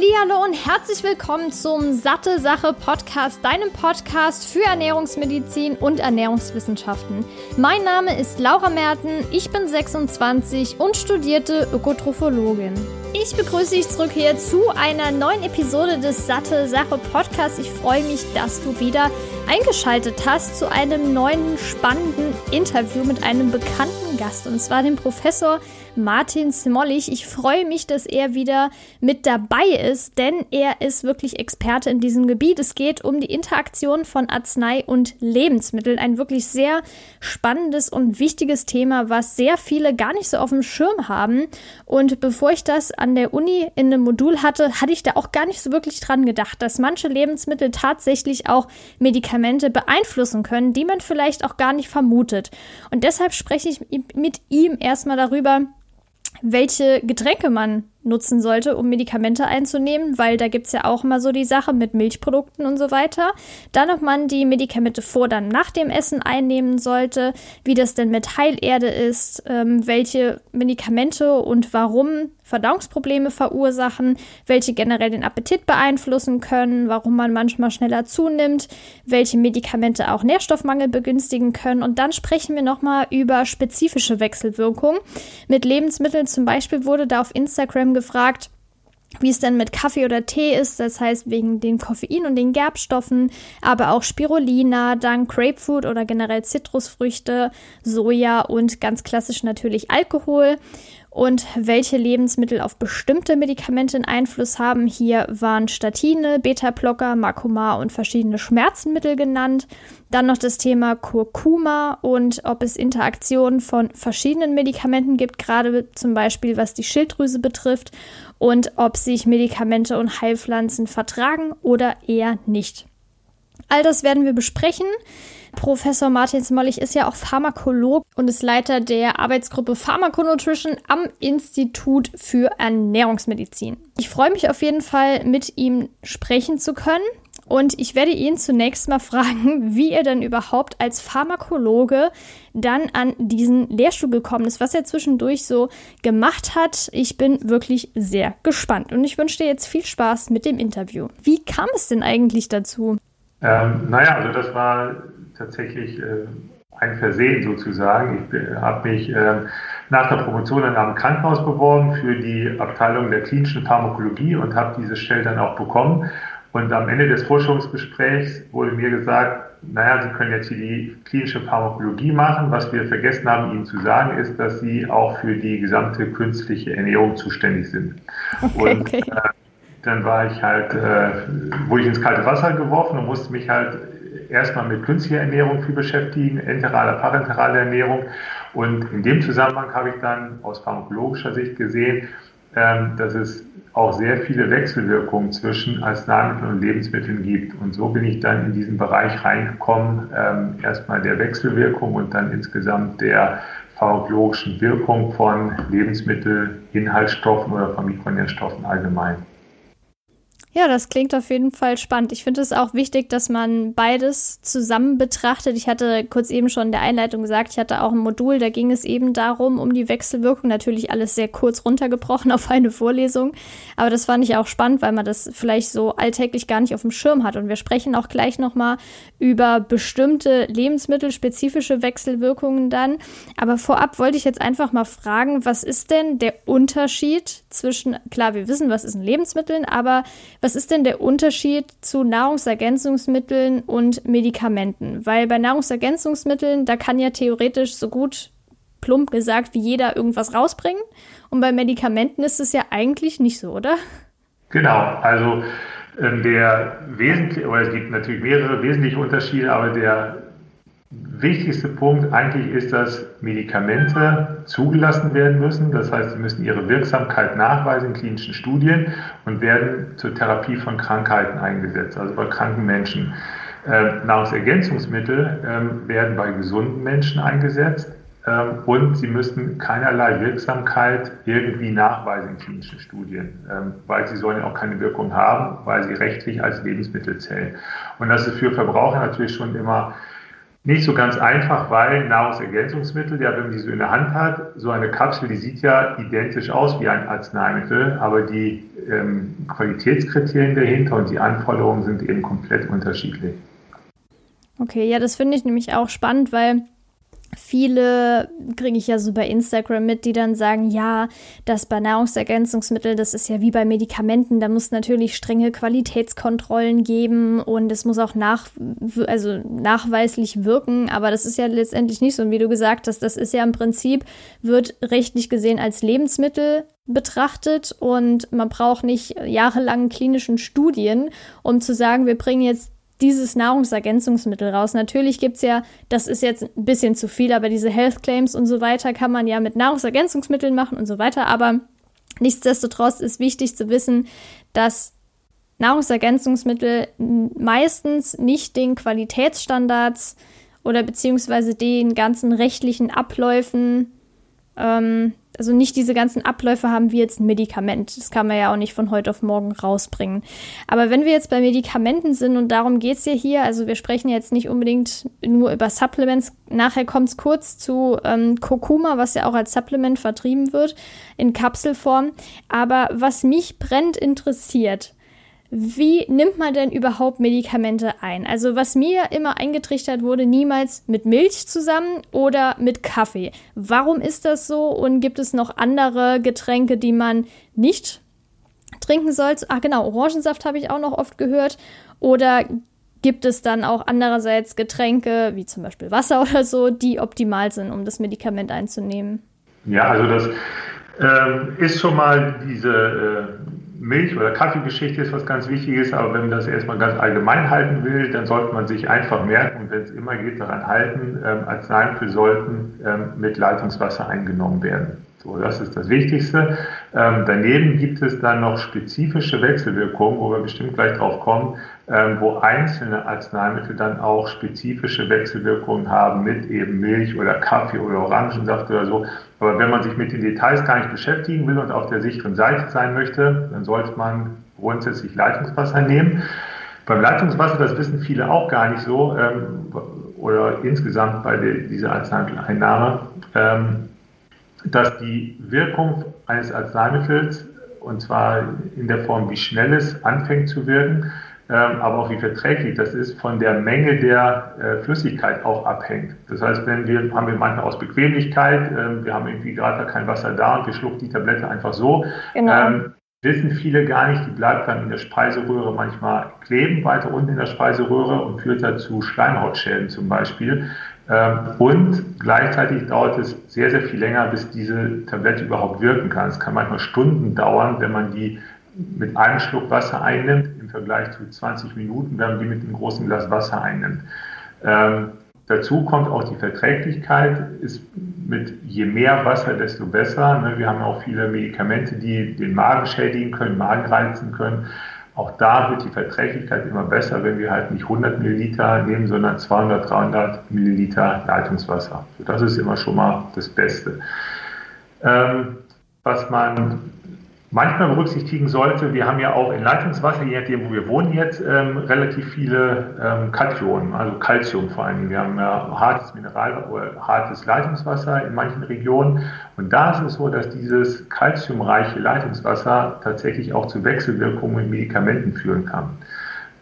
Hallihallo und herzlich willkommen zum Satte Sache Podcast, deinem Podcast für Ernährungsmedizin und Ernährungswissenschaften. Mein Name ist Laura Merten, ich bin 26 und studierte Ökotrophologin. Ich begrüße dich zurück hier zu einer neuen Episode des Satte Sache Podcasts. Ich freue mich, dass du wieder eingeschaltet hast zu einem neuen spannenden Interview mit einem bekannten Gast und zwar dem Professor Martin Smollig. Ich freue mich, dass er wieder mit dabei ist, denn er ist wirklich Experte in diesem Gebiet. Es geht um die Interaktion von Arznei und Lebensmitteln. Ein wirklich sehr spannendes und wichtiges Thema, was sehr viele gar nicht so auf dem Schirm haben. Und bevor ich das an der Uni in einem Modul hatte, hatte ich da auch gar nicht so wirklich dran gedacht, dass manche Lebensmittel tatsächlich auch Medikamente beeinflussen können, die man vielleicht auch gar nicht vermutet. Und deshalb spreche ich mit ihm erstmal darüber, welche Getränke man nutzen sollte, um Medikamente einzunehmen, weil da gibt es ja auch immer so die Sache mit Milchprodukten und so weiter. Dann, ob man die Medikamente vor, dann nach dem Essen einnehmen sollte, wie das denn mit Heilerde ist, ähm, welche Medikamente und warum Verdauungsprobleme verursachen, welche generell den Appetit beeinflussen können, warum man manchmal schneller zunimmt, welche Medikamente auch Nährstoffmangel begünstigen können. Und dann sprechen wir nochmal über spezifische Wechselwirkungen. Mit Lebensmitteln zum Beispiel wurde da auf Instagram Instagram gefragt, wie es denn mit Kaffee oder Tee ist, das heißt wegen den Koffein und den Gerbstoffen, aber auch Spirulina, dann Grapefruit oder generell Zitrusfrüchte, Soja und ganz klassisch natürlich Alkohol und welche Lebensmittel auf bestimmte Medikamente einen Einfluss haben. Hier waren Statine, Beta-Blocker, Makoma und verschiedene Schmerzmittel genannt. Dann noch das Thema Kurkuma und ob es Interaktionen von verschiedenen Medikamenten gibt, gerade zum Beispiel was die Schilddrüse betrifft und ob sich Medikamente und Heilpflanzen vertragen oder eher nicht. All das werden wir besprechen. Professor Martin Smollig ist ja auch Pharmakolog und ist Leiter der Arbeitsgruppe Pharmakonutrition am Institut für Ernährungsmedizin. Ich freue mich auf jeden Fall, mit ihm sprechen zu können. Und ich werde ihn zunächst mal fragen, wie er denn überhaupt als Pharmakologe dann an diesen Lehrstuhl gekommen ist, was er zwischendurch so gemacht hat. Ich bin wirklich sehr gespannt und ich wünsche dir jetzt viel Spaß mit dem Interview. Wie kam es denn eigentlich dazu? Ähm, naja, also das war tatsächlich äh, ein Versehen sozusagen. Ich habe mich äh, nach der Promotion in einem Krankenhaus beworben für die Abteilung der klinischen Pharmakologie und habe diese Stelle dann auch bekommen. Und am Ende des Forschungsgesprächs wurde mir gesagt, naja, Sie können jetzt hier die klinische Pharmakologie machen. Was wir vergessen haben, Ihnen zu sagen, ist, dass Sie auch für die gesamte künstliche Ernährung zuständig sind. Okay, und okay. Äh, dann war ich halt, äh, wurde ich ins kalte Wasser geworfen und musste mich halt erstmal mit künstlicher Ernährung viel beschäftigen, enteraler, parenteraler Ernährung. Und in dem Zusammenhang habe ich dann aus pharmakologischer Sicht gesehen, ähm, dass es auch sehr viele Wechselwirkungen zwischen Arzneimitteln und Lebensmitteln gibt. Und so bin ich dann in diesen Bereich reingekommen, ähm, erstmal der Wechselwirkung und dann insgesamt der pharmakologischen Wirkung von Lebensmittelinhaltsstoffen oder von Mikronährstoffen allgemein. Ja, das klingt auf jeden Fall spannend. Ich finde es auch wichtig, dass man beides zusammen betrachtet. Ich hatte kurz eben schon in der Einleitung gesagt, ich hatte auch ein Modul, da ging es eben darum, um die Wechselwirkung. Natürlich alles sehr kurz runtergebrochen auf eine Vorlesung. Aber das fand ich auch spannend, weil man das vielleicht so alltäglich gar nicht auf dem Schirm hat. Und wir sprechen auch gleich nochmal über bestimmte lebensmittelspezifische Wechselwirkungen dann. Aber vorab wollte ich jetzt einfach mal fragen, was ist denn der Unterschied zwischen, klar, wir wissen, was ist ein Lebensmitteln, aber was ist denn der Unterschied zu Nahrungsergänzungsmitteln und Medikamenten? Weil bei Nahrungsergänzungsmitteln, da kann ja theoretisch so gut plump gesagt wie jeder irgendwas rausbringen. Und bei Medikamenten ist es ja eigentlich nicht so, oder? Genau, also ähm, der wesentliche, oder es gibt natürlich mehrere wesentliche Unterschiede, aber der wichtigste Punkt eigentlich ist, dass Medikamente zugelassen werden müssen. Das heißt, sie müssen ihre Wirksamkeit nachweisen in klinischen Studien und werden zur Therapie von Krankheiten eingesetzt, also bei kranken Menschen. Äh, Nahrungsergänzungsmittel äh, werden bei gesunden Menschen eingesetzt äh, und sie müssen keinerlei Wirksamkeit irgendwie nachweisen in klinischen Studien, ähm, weil sie sollen ja auch keine Wirkung haben, weil sie rechtlich als Lebensmittel zählen. Und das ist für Verbraucher natürlich schon immer nicht so ganz einfach, weil Nahrungsergänzungsmittel, ja, wenn man die so in der Hand hat, so eine Kapsel, die sieht ja identisch aus wie ein Arzneimittel, aber die ähm, Qualitätskriterien dahinter und die Anforderungen sind eben komplett unterschiedlich. Okay, ja, das finde ich nämlich auch spannend, weil viele kriege ich ja so bei Instagram mit, die dann sagen, ja, das bei Nahrungsergänzungsmitteln, das ist ja wie bei Medikamenten, da muss natürlich strenge Qualitätskontrollen geben und es muss auch nach, also nachweislich wirken, aber das ist ja letztendlich nicht so. Und wie du gesagt hast, das ist ja im Prinzip, wird rechtlich gesehen als Lebensmittel betrachtet und man braucht nicht jahrelangen klinischen Studien, um zu sagen, wir bringen jetzt dieses Nahrungsergänzungsmittel raus. Natürlich gibt es ja, das ist jetzt ein bisschen zu viel, aber diese Health Claims und so weiter kann man ja mit Nahrungsergänzungsmitteln machen und so weiter. Aber nichtsdestotrotz ist wichtig zu wissen, dass Nahrungsergänzungsmittel meistens nicht den Qualitätsstandards oder beziehungsweise den ganzen rechtlichen Abläufen ähm, also nicht diese ganzen Abläufe haben wie jetzt ein Medikament. Das kann man ja auch nicht von heute auf morgen rausbringen. Aber wenn wir jetzt bei Medikamenten sind und darum geht es ja hier, also wir sprechen jetzt nicht unbedingt nur über Supplements, nachher kommt es kurz zu ähm, Kurkuma, was ja auch als Supplement vertrieben wird in Kapselform. Aber was mich brennend interessiert, wie nimmt man denn überhaupt Medikamente ein? Also was mir immer eingetrichtert wurde, niemals mit Milch zusammen oder mit Kaffee. Warum ist das so und gibt es noch andere Getränke, die man nicht trinken soll? Ah genau, Orangensaft habe ich auch noch oft gehört. Oder gibt es dann auch andererseits Getränke, wie zum Beispiel Wasser oder so, die optimal sind, um das Medikament einzunehmen? Ja, also das ähm, ist schon mal diese äh, Milch- oder Kaffeegeschichte ist was ganz Wichtiges, aber wenn man das erstmal ganz allgemein halten will, dann sollte man sich einfach merken, wenn es immer geht, daran halten, ähm, Arzneimittel sollten ähm, mit Leitungswasser eingenommen werden. So, das ist das Wichtigste. Ähm, daneben gibt es dann noch spezifische Wechselwirkungen, wo wir bestimmt gleich drauf kommen, ähm, wo einzelne Arzneimittel dann auch spezifische Wechselwirkungen haben mit eben Milch oder Kaffee oder Orangensaft oder so. Aber wenn man sich mit den Details gar nicht beschäftigen will und auf der sicheren Seite sein möchte, dann sollte man grundsätzlich Leitungswasser nehmen. Beim Leitungswasser, das wissen viele auch gar nicht so, ähm, oder insgesamt bei dieser Arzneimitteleinnahme, ähm, dass die Wirkung eines Arzneimittels, und zwar in der Form, wie schnell es anfängt zu wirken, aber auch wie verträglich das ist, von der Menge der äh, Flüssigkeit auch abhängt. Das heißt, wenn wir, haben wir manchmal aus Bequemlichkeit, äh, wir haben irgendwie gerade kein Wasser da und wir schlucken die Tablette einfach so, genau. ähm, wissen viele gar nicht, die bleibt dann in der Speiseröhre manchmal kleben, weiter unten in der Speiseröhre und führt dazu Schleimhautschäden zum Beispiel. Ähm, und gleichzeitig dauert es sehr, sehr viel länger, bis diese Tablette überhaupt wirken kann. Es kann manchmal Stunden dauern, wenn man die mit einem Schluck Wasser einnimmt, im Vergleich zu 20 Minuten, wenn man die mit einem großen Glas Wasser einnimmt. Ähm, dazu kommt auch die Verträglichkeit, ist mit je mehr Wasser, desto besser. Ne? Wir haben auch viele Medikamente, die den Magen schädigen können, Magen reizen können. Auch da wird die Verträglichkeit immer besser, wenn wir halt nicht 100 Milliliter nehmen, sondern 200, 300 Milliliter Leitungswasser. Das ist immer schon mal das Beste. Ähm, was man manchmal berücksichtigen sollte, wir haben ja auch in Leitungswasser, je nachdem, wo wir wohnen jetzt, ähm, relativ viele ähm, Kationen, also Calcium vor allem. Wir haben ja hartes Mineral oder hartes Leitungswasser in manchen Regionen. Und da ist es so, dass dieses calciumreiche Leitungswasser tatsächlich auch zu Wechselwirkungen mit Medikamenten führen kann.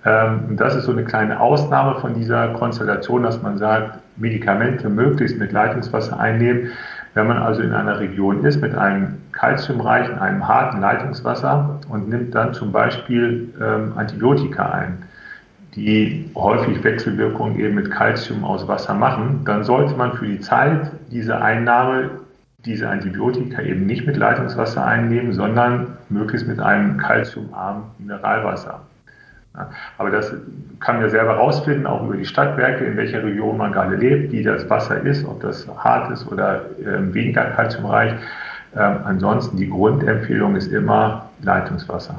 Ähm, und das ist so eine kleine Ausnahme von dieser Konstellation, dass man sagt, Medikamente möglichst mit Leitungswasser einnehmen. Wenn man also in einer Region ist mit einem kalziumreichen, einem harten Leitungswasser und nimmt dann zum Beispiel ähm, Antibiotika ein, die häufig Wechselwirkungen eben mit Kalzium aus Wasser machen, dann sollte man für die Zeit diese Einnahme diese Antibiotika eben nicht mit Leitungswasser einnehmen, sondern möglichst mit einem kalziumarmen Mineralwasser. Aber das kann man selber rausfinden, auch über die Stadtwerke, in welcher Region man gerade lebt, wie das Wasser ist, ob das hart ist oder äh, weniger kalziumreich. Ähm, ansonsten die Grundempfehlung ist immer Leitungswasser.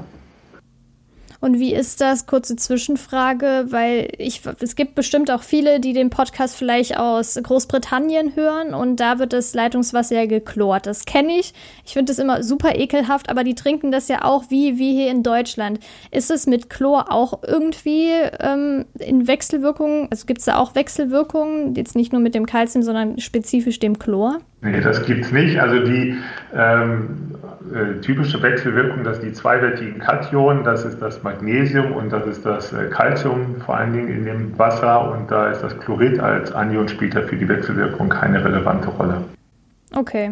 Und wie ist das? Kurze Zwischenfrage, weil ich, es gibt bestimmt auch viele, die den Podcast vielleicht aus Großbritannien hören und da wird das Leitungswasser ja geklort. Das kenne ich. Ich finde das immer super ekelhaft, aber die trinken das ja auch wie, wie hier in Deutschland. Ist es mit Chlor auch irgendwie ähm, in Wechselwirkungen? Also gibt es da auch Wechselwirkungen? Jetzt nicht nur mit dem Kalzium, sondern spezifisch dem Chlor? Nee, das gibt es nicht. Also die ähm, äh, typische Wechselwirkung, dass die zweiwertigen Kationen, das ist das Magnesium und das ist das äh, Calcium vor allen Dingen in dem Wasser und da ist das Chlorid als Anion spielt da für die Wechselwirkung keine relevante Rolle. Okay.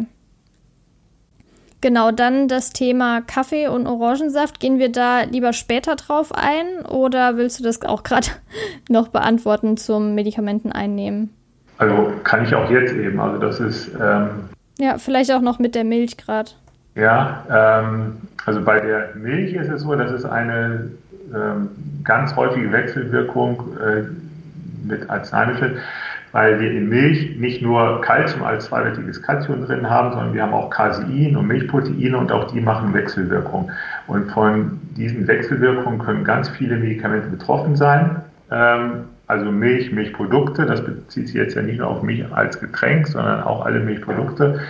Genau, dann das Thema Kaffee und Orangensaft. Gehen wir da lieber später drauf ein oder willst du das auch gerade noch beantworten zum Medikamenten einnehmen? Also kann ich auch jetzt eben. Also das ist. Ähm, ja, vielleicht auch noch mit der Milch gerade. Ja, ähm, also bei der Milch ist es so, das ist eine ähm, ganz häufige Wechselwirkung äh, mit Arzneimitteln, weil wir in Milch nicht nur Kalzium als zweiwertiges Kalzium drin haben, sondern wir haben auch Casein und Milchproteine und auch die machen Wechselwirkung. Und von diesen Wechselwirkungen können ganz viele Medikamente betroffen sein. Ähm, also Milch, Milchprodukte, das bezieht sich jetzt ja nicht nur auf Milch als Getränk, sondern auch alle Milchprodukte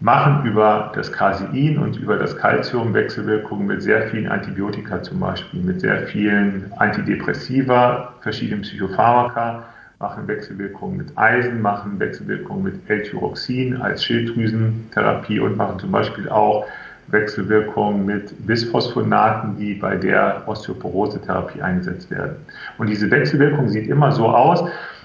machen über das Casein und über das Calcium Wechselwirkungen mit sehr vielen Antibiotika zum Beispiel, mit sehr vielen Antidepressiva, verschiedenen Psychopharmaka, machen Wechselwirkungen mit Eisen, machen Wechselwirkungen mit L-Tyroxin als Schilddrüsentherapie und machen zum Beispiel auch Wechselwirkungen mit Bisphosphonaten, die bei der Osteoporose-Therapie eingesetzt werden. Und diese Wechselwirkung sieht immer so aus,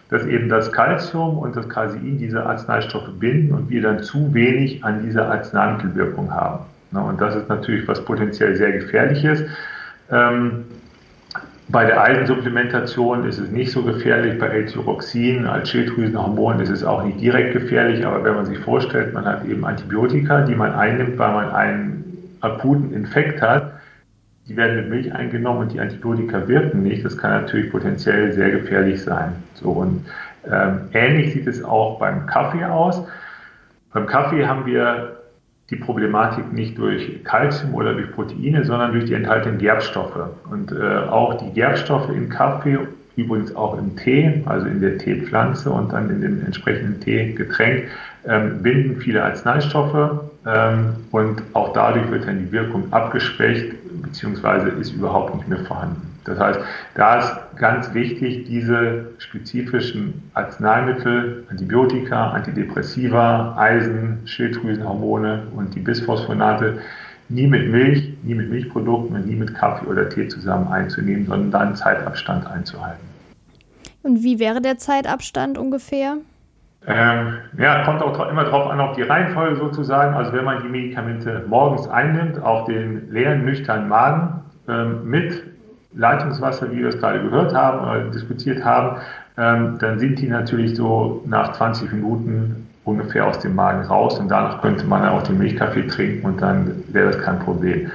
dass eben das Calcium und das Casein diese Arzneistoffe binden und wir dann zu wenig an dieser Arzneimittelwirkung haben. Und das ist natürlich was potenziell sehr gefährliches. Bei der Eisensupplementation ist es nicht so gefährlich. Bei L-Tyroxin als Schilddrüsenhormon ist es auch nicht direkt gefährlich. Aber wenn man sich vorstellt, man hat eben Antibiotika, die man einnimmt, weil man einen akuten Infekt hat, die werden mit Milch eingenommen und die Antibiotika wirken nicht. Das kann natürlich potenziell sehr gefährlich sein. So und ähm, ähnlich sieht es auch beim Kaffee aus. Beim Kaffee haben wir die Problematik nicht durch Kalzium oder durch Proteine, sondern durch die enthaltenen Gerbstoffe. Und äh, auch die Gerbstoffe im Kaffee, übrigens auch im Tee, also in der Teepflanze und dann in dem entsprechenden Teegetränk, ähm, binden viele Arzneistoffe ähm, und auch dadurch wird dann die Wirkung abgeschwächt beziehungsweise ist überhaupt nicht mehr vorhanden. Das heißt, da ist ganz wichtig, diese spezifischen Arzneimittel, Antibiotika, Antidepressiva, Eisen, Schilddrüsenhormone und die Bisphosphonate nie mit Milch, nie mit Milchprodukten und nie mit Kaffee oder Tee zusammen einzunehmen, sondern dann Zeitabstand einzuhalten. Und wie wäre der Zeitabstand ungefähr? Ähm, ja, kommt auch immer darauf an, auf die Reihenfolge sozusagen. Also wenn man die Medikamente morgens einnimmt, auf den leeren, nüchternen Magen ähm, mit Leitungswasser, wie wir es gerade gehört haben oder diskutiert haben, ähm, dann sind die natürlich so nach 20 Minuten ungefähr aus dem Magen raus und danach könnte man auch den Milchkaffee trinken und dann wäre das kein Problem.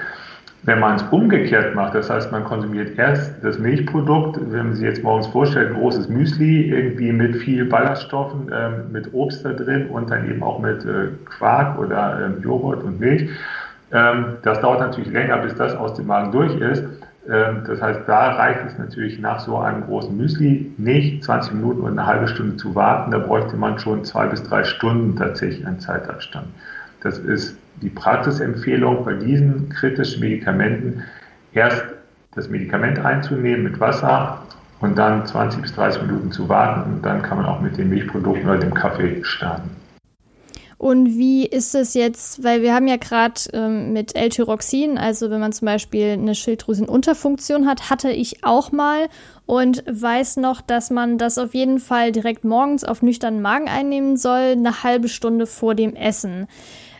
Wenn man es umgekehrt macht, das heißt, man konsumiert erst das Milchprodukt, wenn man sich jetzt morgens vorstellt, großes Müsli, irgendwie mit viel Ballaststoffen, ähm, mit Obst da drin und dann eben auch mit äh, Quark oder ähm, Joghurt und Milch. Ähm, das dauert natürlich länger, bis das aus dem Magen durch ist. Ähm, das heißt, da reicht es natürlich nach so einem großen Müsli nicht 20 Minuten und eine halbe Stunde zu warten. Da bräuchte man schon zwei bis drei Stunden tatsächlich einen Zeitabstand. Das ist die Praxisempfehlung bei diesen kritischen Medikamenten, erst das Medikament einzunehmen mit Wasser und dann 20 bis 30 Minuten zu warten und dann kann man auch mit den Milchprodukten oder dem Kaffee starten. Und wie ist es jetzt, weil wir haben ja gerade ähm, mit L-Tyroxin, also wenn man zum Beispiel eine Schilddrüsenunterfunktion hat, hatte ich auch mal und weiß noch, dass man das auf jeden Fall direkt morgens auf nüchternen Magen einnehmen soll, eine halbe Stunde vor dem Essen.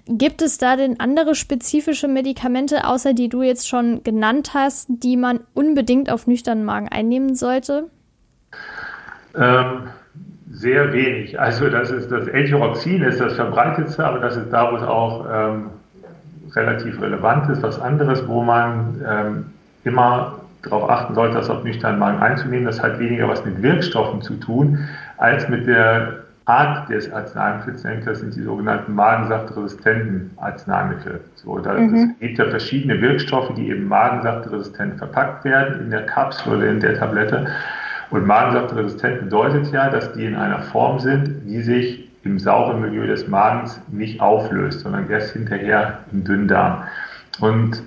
Gibt es da denn andere spezifische Medikamente, außer die du jetzt schon genannt hast, die man unbedingt auf nüchternen Magen einnehmen sollte? Ähm, sehr wenig. Also das ist das L-Tyroxin ist das verbreitetste, aber das ist da, wo es auch ähm, relativ relevant ist. Was anderes, wo man ähm, immer darauf achten sollte, das auf nüchternen Magen einzunehmen, das hat weniger was mit Wirkstoffen zu tun, als mit der Art des Arzneimittels, das sind die sogenannten magensaftresistenten Arzneimittel. So, da, mhm. Es gibt ja verschiedene Wirkstoffe, die eben magensaftresistent verpackt werden in der Kapsel oder in der Tablette. Und magensaftresistent bedeutet ja, dass die in einer Form sind, die sich im sauren Milieu des Magens nicht auflöst, sondern erst hinterher im Dünndarm. Und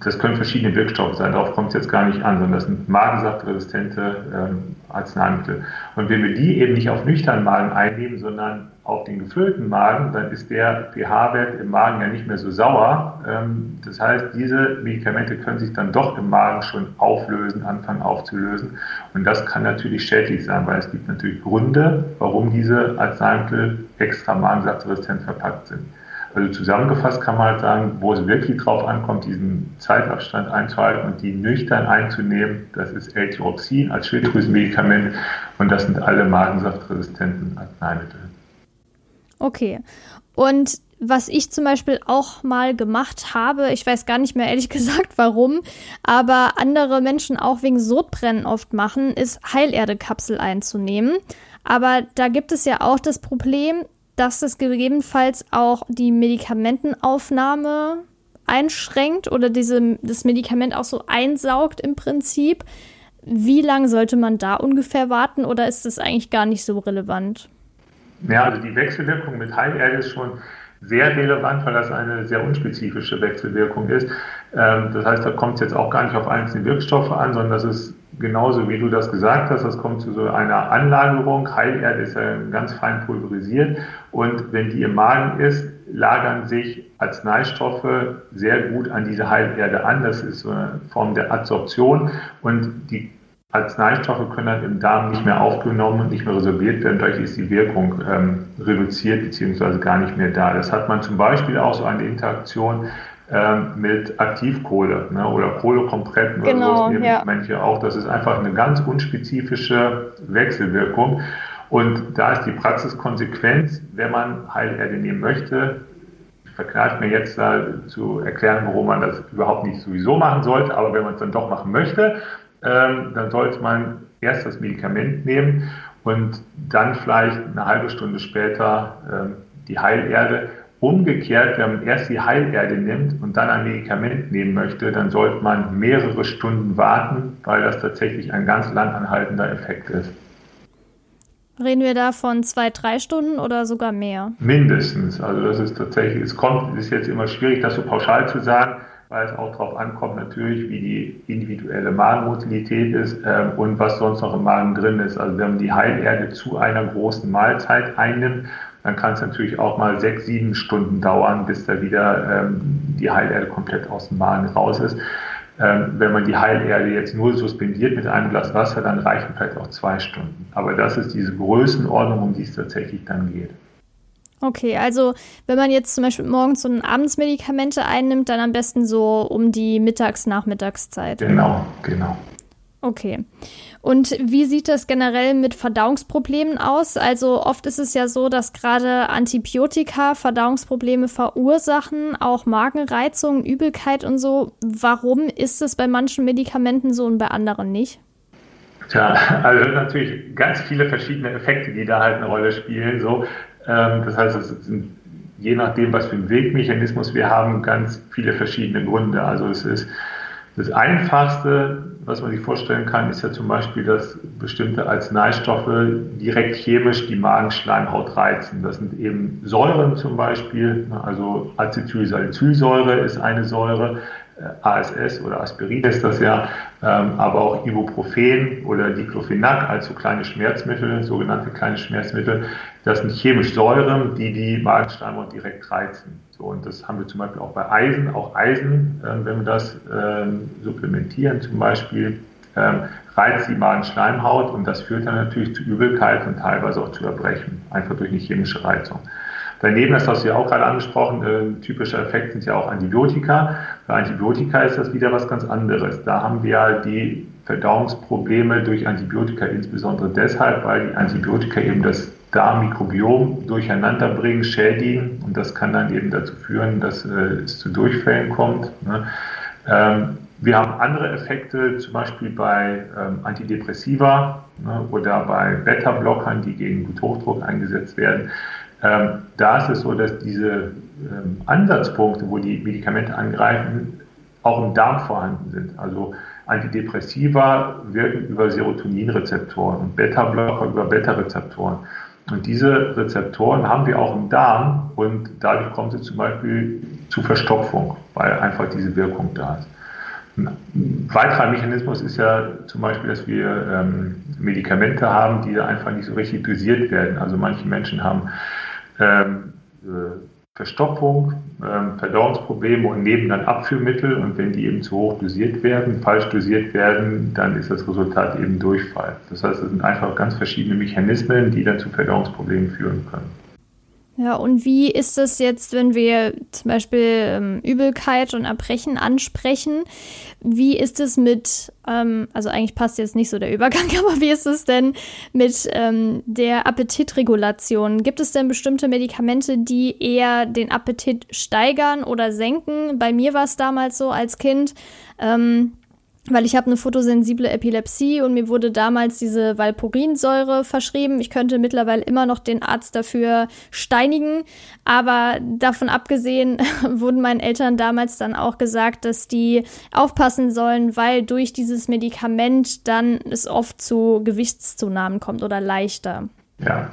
das können verschiedene Wirkstoffe sein, darauf kommt es jetzt gar nicht an, sondern das sind magensaftresistente ähm, Arzneimittel. Und wenn wir die eben nicht auf nüchternen Magen einnehmen, sondern auf den gefüllten Magen, dann ist der pH-Wert im Magen ja nicht mehr so sauer. Ähm, das heißt, diese Medikamente können sich dann doch im Magen schon auflösen, anfangen aufzulösen. Und das kann natürlich schädlich sein, weil es gibt natürlich Gründe, warum diese Arzneimittel extra magensaftresistent verpackt sind. Also zusammengefasst kann man halt sagen, wo es wirklich drauf ankommt, diesen Zeitabstand einzuhalten und die nüchtern einzunehmen, das ist L-Tyroxin als Schilddrüsenmedikament und das sind alle magensaftresistenten Arzneimittel. Okay. Und was ich zum Beispiel auch mal gemacht habe, ich weiß gar nicht mehr ehrlich gesagt warum, aber andere Menschen auch wegen Sodbrennen oft machen, ist Heilerdekapsel einzunehmen. Aber da gibt es ja auch das Problem, dass es gegebenenfalls auch die Medikamentenaufnahme einschränkt oder diese, das Medikament auch so einsaugt im Prinzip. Wie lange sollte man da ungefähr warten oder ist das eigentlich gar nicht so relevant? Ja, also die Wechselwirkung mit Heilerde ist schon sehr relevant, weil das eine sehr unspezifische Wechselwirkung ist. Ähm, das heißt, da kommt es jetzt auch gar nicht auf einzelne Wirkstoffe an, sondern das ist genauso wie du das gesagt hast, das kommt zu so einer Anlagerung. Heilerde ist ja ganz fein pulverisiert und wenn die im Magen ist, lagern sich Arzneistoffe sehr gut an diese Heilerde an. Das ist so eine Form der Adsorption und die Arzneistoffe können dann im Darm nicht mehr aufgenommen und nicht mehr resorbiert werden. Dadurch ist die Wirkung ähm, reduziert bzw. gar nicht mehr da. Das hat man zum Beispiel auch so eine Interaktion ähm, mit Aktivkohle ne, oder Kohlekompretten genau, oder sowas ja. manche auch. Das ist einfach eine ganz unspezifische Wechselwirkung. Und da ist die Praxiskonsequenz, wenn man Heilerde nehmen möchte, verkneift mir jetzt da zu erklären, warum man das überhaupt nicht sowieso machen sollte, aber wenn man es dann doch machen möchte, ähm, dann sollte man erst das Medikament nehmen und dann vielleicht eine halbe Stunde später ähm, die Heilerde Umgekehrt, wenn man erst die Heilerde nimmt und dann ein Medikament nehmen möchte, dann sollte man mehrere Stunden warten, weil das tatsächlich ein ganz lang anhaltender Effekt ist. Reden wir da von zwei, drei Stunden oder sogar mehr? Mindestens. Also das ist tatsächlich, es kommt, ist jetzt immer schwierig, das so pauschal zu sagen, weil es auch darauf ankommt natürlich, wie die individuelle Magenmotilität ist äh, und was sonst noch im Magen drin ist. Also wenn man die Heilerde zu einer großen Mahlzeit einnimmt, dann kann es natürlich auch mal sechs, sieben Stunden dauern, bis da wieder ähm, die Heilerde komplett aus dem Magen raus ist. Ähm, wenn man die Heilerde jetzt nur suspendiert mit einem Glas Wasser, dann reichen vielleicht auch zwei Stunden. Aber das ist diese Größenordnung, um die es tatsächlich dann geht. Okay, also wenn man jetzt zum Beispiel morgens und abends Medikamente einnimmt, dann am besten so um die Mittags-Nachmittagszeit. Genau, genau. Okay. Und wie sieht das generell mit Verdauungsproblemen aus? Also oft ist es ja so, dass gerade Antibiotika Verdauungsprobleme verursachen, auch Magenreizung, Übelkeit und so. Warum ist es bei manchen Medikamenten so und bei anderen nicht? Tja, also natürlich ganz viele verschiedene Effekte, die da halt eine Rolle spielen. So, ähm, das heißt, es sind je nachdem, was für einen Wegmechanismus wir haben, ganz viele verschiedene Gründe. Also es ist das Einfachste, was man sich vorstellen kann, ist ja zum Beispiel, dass bestimmte Arzneistoffe direkt chemisch die Magenschleimhaut reizen. Das sind eben Säuren zum Beispiel, also Acetylsalicylsäure ist eine Säure, äh, ASS oder Aspirin ist das ja, ähm, aber auch Ibuprofen oder Diclofenac, also kleine Schmerzmittel, sogenannte kleine Schmerzmittel, das sind chemisch Säuren, die die Magenschleimhaut direkt reizen. So, und das haben wir zum Beispiel auch bei Eisen, auch Eisen, äh, wenn wir das äh, supplementieren zum Beispiel, äh, reizt die Magenschleimhaut und das führt dann natürlich zu Übelkeit und teilweise auch zu Erbrechen, einfach durch eine chemische Reizung. Daneben, das hast du ja auch gerade angesprochen, äh, typischer Effekt sind ja auch Antibiotika. Bei Antibiotika ist das wieder was ganz anderes. Da haben wir ja die Verdauungsprobleme durch Antibiotika insbesondere deshalb, weil die Antibiotika eben das Darmmikrobiom durcheinander bringen, schädigen und das kann dann eben dazu führen, dass äh, es zu Durchfällen kommt. Ne? Ähm, wir haben andere Effekte, zum Beispiel bei ähm, Antidepressiva ne, oder bei Beta-Blockern, die gegen Bluthochdruck eingesetzt werden. Ähm, da ist es so, dass diese ähm, Ansatzpunkte, wo die Medikamente angreifen, auch im Darm vorhanden sind. Also Antidepressiva wirken über Serotoninrezeptoren und Beta-Blocker über Beta-Rezeptoren. Und diese Rezeptoren haben wir auch im Darm und dadurch kommt es zum Beispiel zu Verstopfung, weil einfach diese Wirkung da ist. Ein weiterer Mechanismus ist ja zum Beispiel, dass wir ähm, Medikamente haben, die einfach nicht so richtig dosiert werden. Also manche Menschen haben ähm, äh, Verstopfung, ähm, Verdauungsprobleme und nehmen dann Abführmittel und wenn die eben zu hoch dosiert werden, falsch dosiert werden, dann ist das Resultat eben Durchfall. Das heißt, es sind einfach ganz verschiedene Mechanismen, die dann zu Verdauungsproblemen führen können. Ja, und wie ist es jetzt, wenn wir zum Beispiel ähm, Übelkeit und Erbrechen ansprechen? Wie ist es mit, ähm, also eigentlich passt jetzt nicht so der Übergang, aber wie ist es denn mit ähm, der Appetitregulation? Gibt es denn bestimmte Medikamente, die eher den Appetit steigern oder senken? Bei mir war es damals so als Kind. Weil ich habe eine fotosensible Epilepsie und mir wurde damals diese Valporinsäure verschrieben. Ich könnte mittlerweile immer noch den Arzt dafür steinigen, aber davon abgesehen wurden meinen Eltern damals dann auch gesagt, dass die aufpassen sollen, weil durch dieses Medikament dann es oft zu Gewichtszunahmen kommt oder leichter. Ja,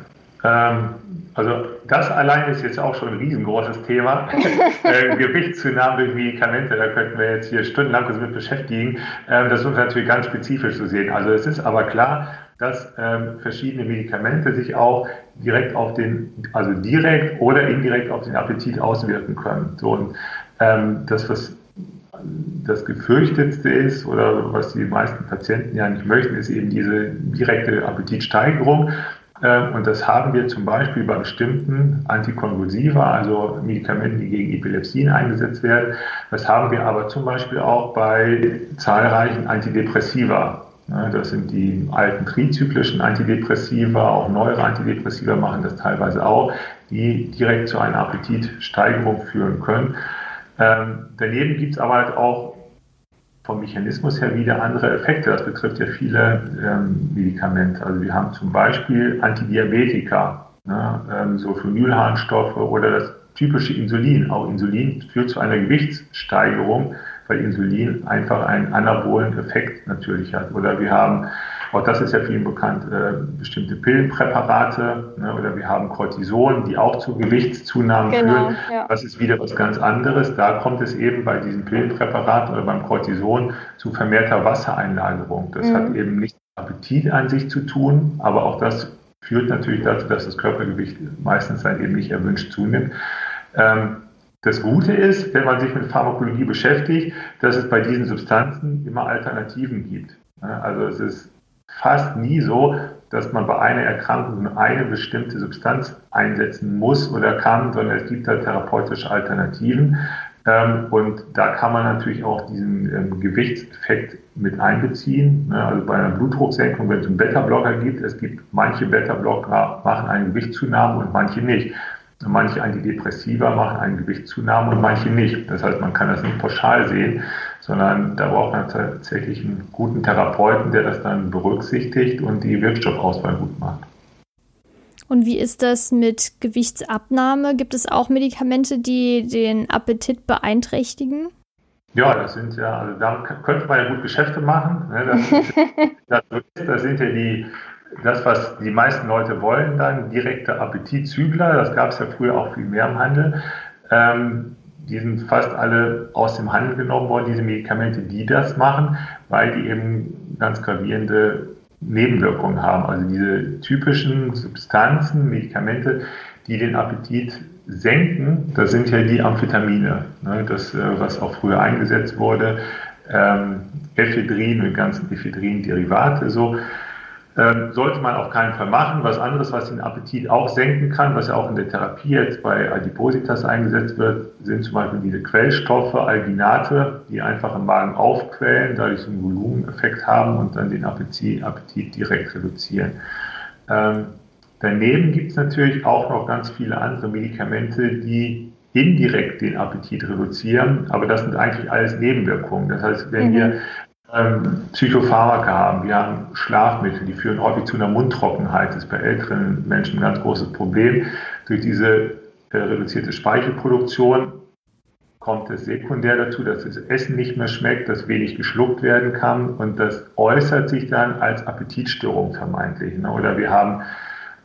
also das allein ist jetzt auch schon ein riesengroßes Thema. äh, Gewichtszunahmen durch Medikamente, da könnten wir jetzt hier stundenlang uns mit beschäftigen. Ähm, das ist natürlich ganz spezifisch zu sehen. Also es ist aber klar, dass ähm, verschiedene Medikamente sich auch direkt auf den, also direkt oder indirekt auf den Appetit auswirken können. So, und ähm, das, was das gefürchtetste ist oder was die meisten Patienten ja nicht möchten, ist eben diese direkte Appetitsteigerung. Ähm, und das haben wir zum Beispiel bei bestimmten Antikonvulsiva, also Medikamenten, die gegen Epilepsien eingesetzt werden. Das haben wir aber zum Beispiel auch bei zahlreichen Antidepressiva. Das sind die alten trizyklischen Antidepressiva, auch neuere Antidepressiva machen das teilweise auch, die direkt zu einer Appetitsteigerung führen können. Ähm, daneben gibt es aber halt auch vom Mechanismus her wieder andere Effekte. Das betrifft ja viele ähm, Medikamente. Also wir haben zum Beispiel Antidiabetika, ne, ähm, so Phenylharnstoffe oder das typische Insulin. Auch Insulin führt zu einer Gewichtssteigerung, weil Insulin einfach einen anabolen Effekt natürlich hat. Oder wir haben auch das ist ja vielen bekannt, äh, bestimmte Pillenpräparate ne, oder wir haben Cortison, die auch zu Gewichtszunahmen genau, führen. Ja. Das ist wieder was ganz anderes. Da kommt es eben bei diesen Pillenpräparaten oder beim Cortison zu vermehrter Wassereinlagerung. Das mhm. hat eben nicht Appetit an sich zu tun, aber auch das führt natürlich dazu, dass das Körpergewicht meistens dann eben nicht erwünscht zunimmt. Ähm, das Gute ist, wenn man sich mit Pharmakologie beschäftigt, dass es bei diesen Substanzen immer Alternativen gibt. Also es ist fast nie so, dass man bei einer Erkrankung eine bestimmte Substanz einsetzen muss oder kann, sondern es gibt da therapeutische Alternativen. Ähm, und da kann man natürlich auch diesen ähm, Gewichtseffekt mit einbeziehen. Ne? Also bei einer Blutdrucksenkung, wenn es einen Beta-Blocker gibt, es gibt manche Beta-Blocker machen eine Gewichtszunahme und manche nicht. Manche Antidepressiva machen eine Gewichtszunahme und manche nicht. Das heißt, man kann das nicht pauschal sehen, sondern da braucht man tatsächlich einen guten Therapeuten, der das dann berücksichtigt und die Wirkstoffauswahl gut macht. Und wie ist das mit Gewichtsabnahme? Gibt es auch Medikamente, die den Appetit beeinträchtigen? Ja, das sind ja, also da könnte man ja gut Geschäfte machen. Ne? Das, das, das sind ja die, das, was die meisten Leute wollen, dann direkte Appetitzügler. Das gab es ja früher auch viel mehr im Handel. Ähm, die sind fast alle aus dem Handel genommen worden, diese Medikamente, die das machen, weil die eben ganz gravierende Nebenwirkungen haben. Also diese typischen Substanzen, Medikamente, die den Appetit senken, das sind ja die Amphetamine, ne, das, äh, was auch früher eingesetzt wurde, ähm, Ephedrin und ganzen Ephedrin-Derivate so. Ähm, sollte man auf keinen Fall machen. Was anderes, was den Appetit auch senken kann, was ja auch in der Therapie jetzt bei Adipositas eingesetzt wird, sind zum Beispiel diese Quellstoffe, Alginate, die einfach im Magen aufquellen, dadurch einen Volumeneffekt haben und dann den Appetit, Appetit direkt reduzieren. Ähm, daneben gibt es natürlich auch noch ganz viele andere Medikamente, die indirekt den Appetit reduzieren, aber das sind eigentlich alles Nebenwirkungen. Das heißt, wenn mhm. wir ähm, Psychopharmaka haben, wir haben Schlafmittel, die führen häufig zu einer Mundtrockenheit. Das ist bei älteren Menschen ein ganz großes Problem. Durch diese äh, reduzierte Speichelproduktion kommt es sekundär dazu, dass das Essen nicht mehr schmeckt, dass wenig geschluckt werden kann und das äußert sich dann als Appetitstörung vermeintlich. Ne? Oder wir haben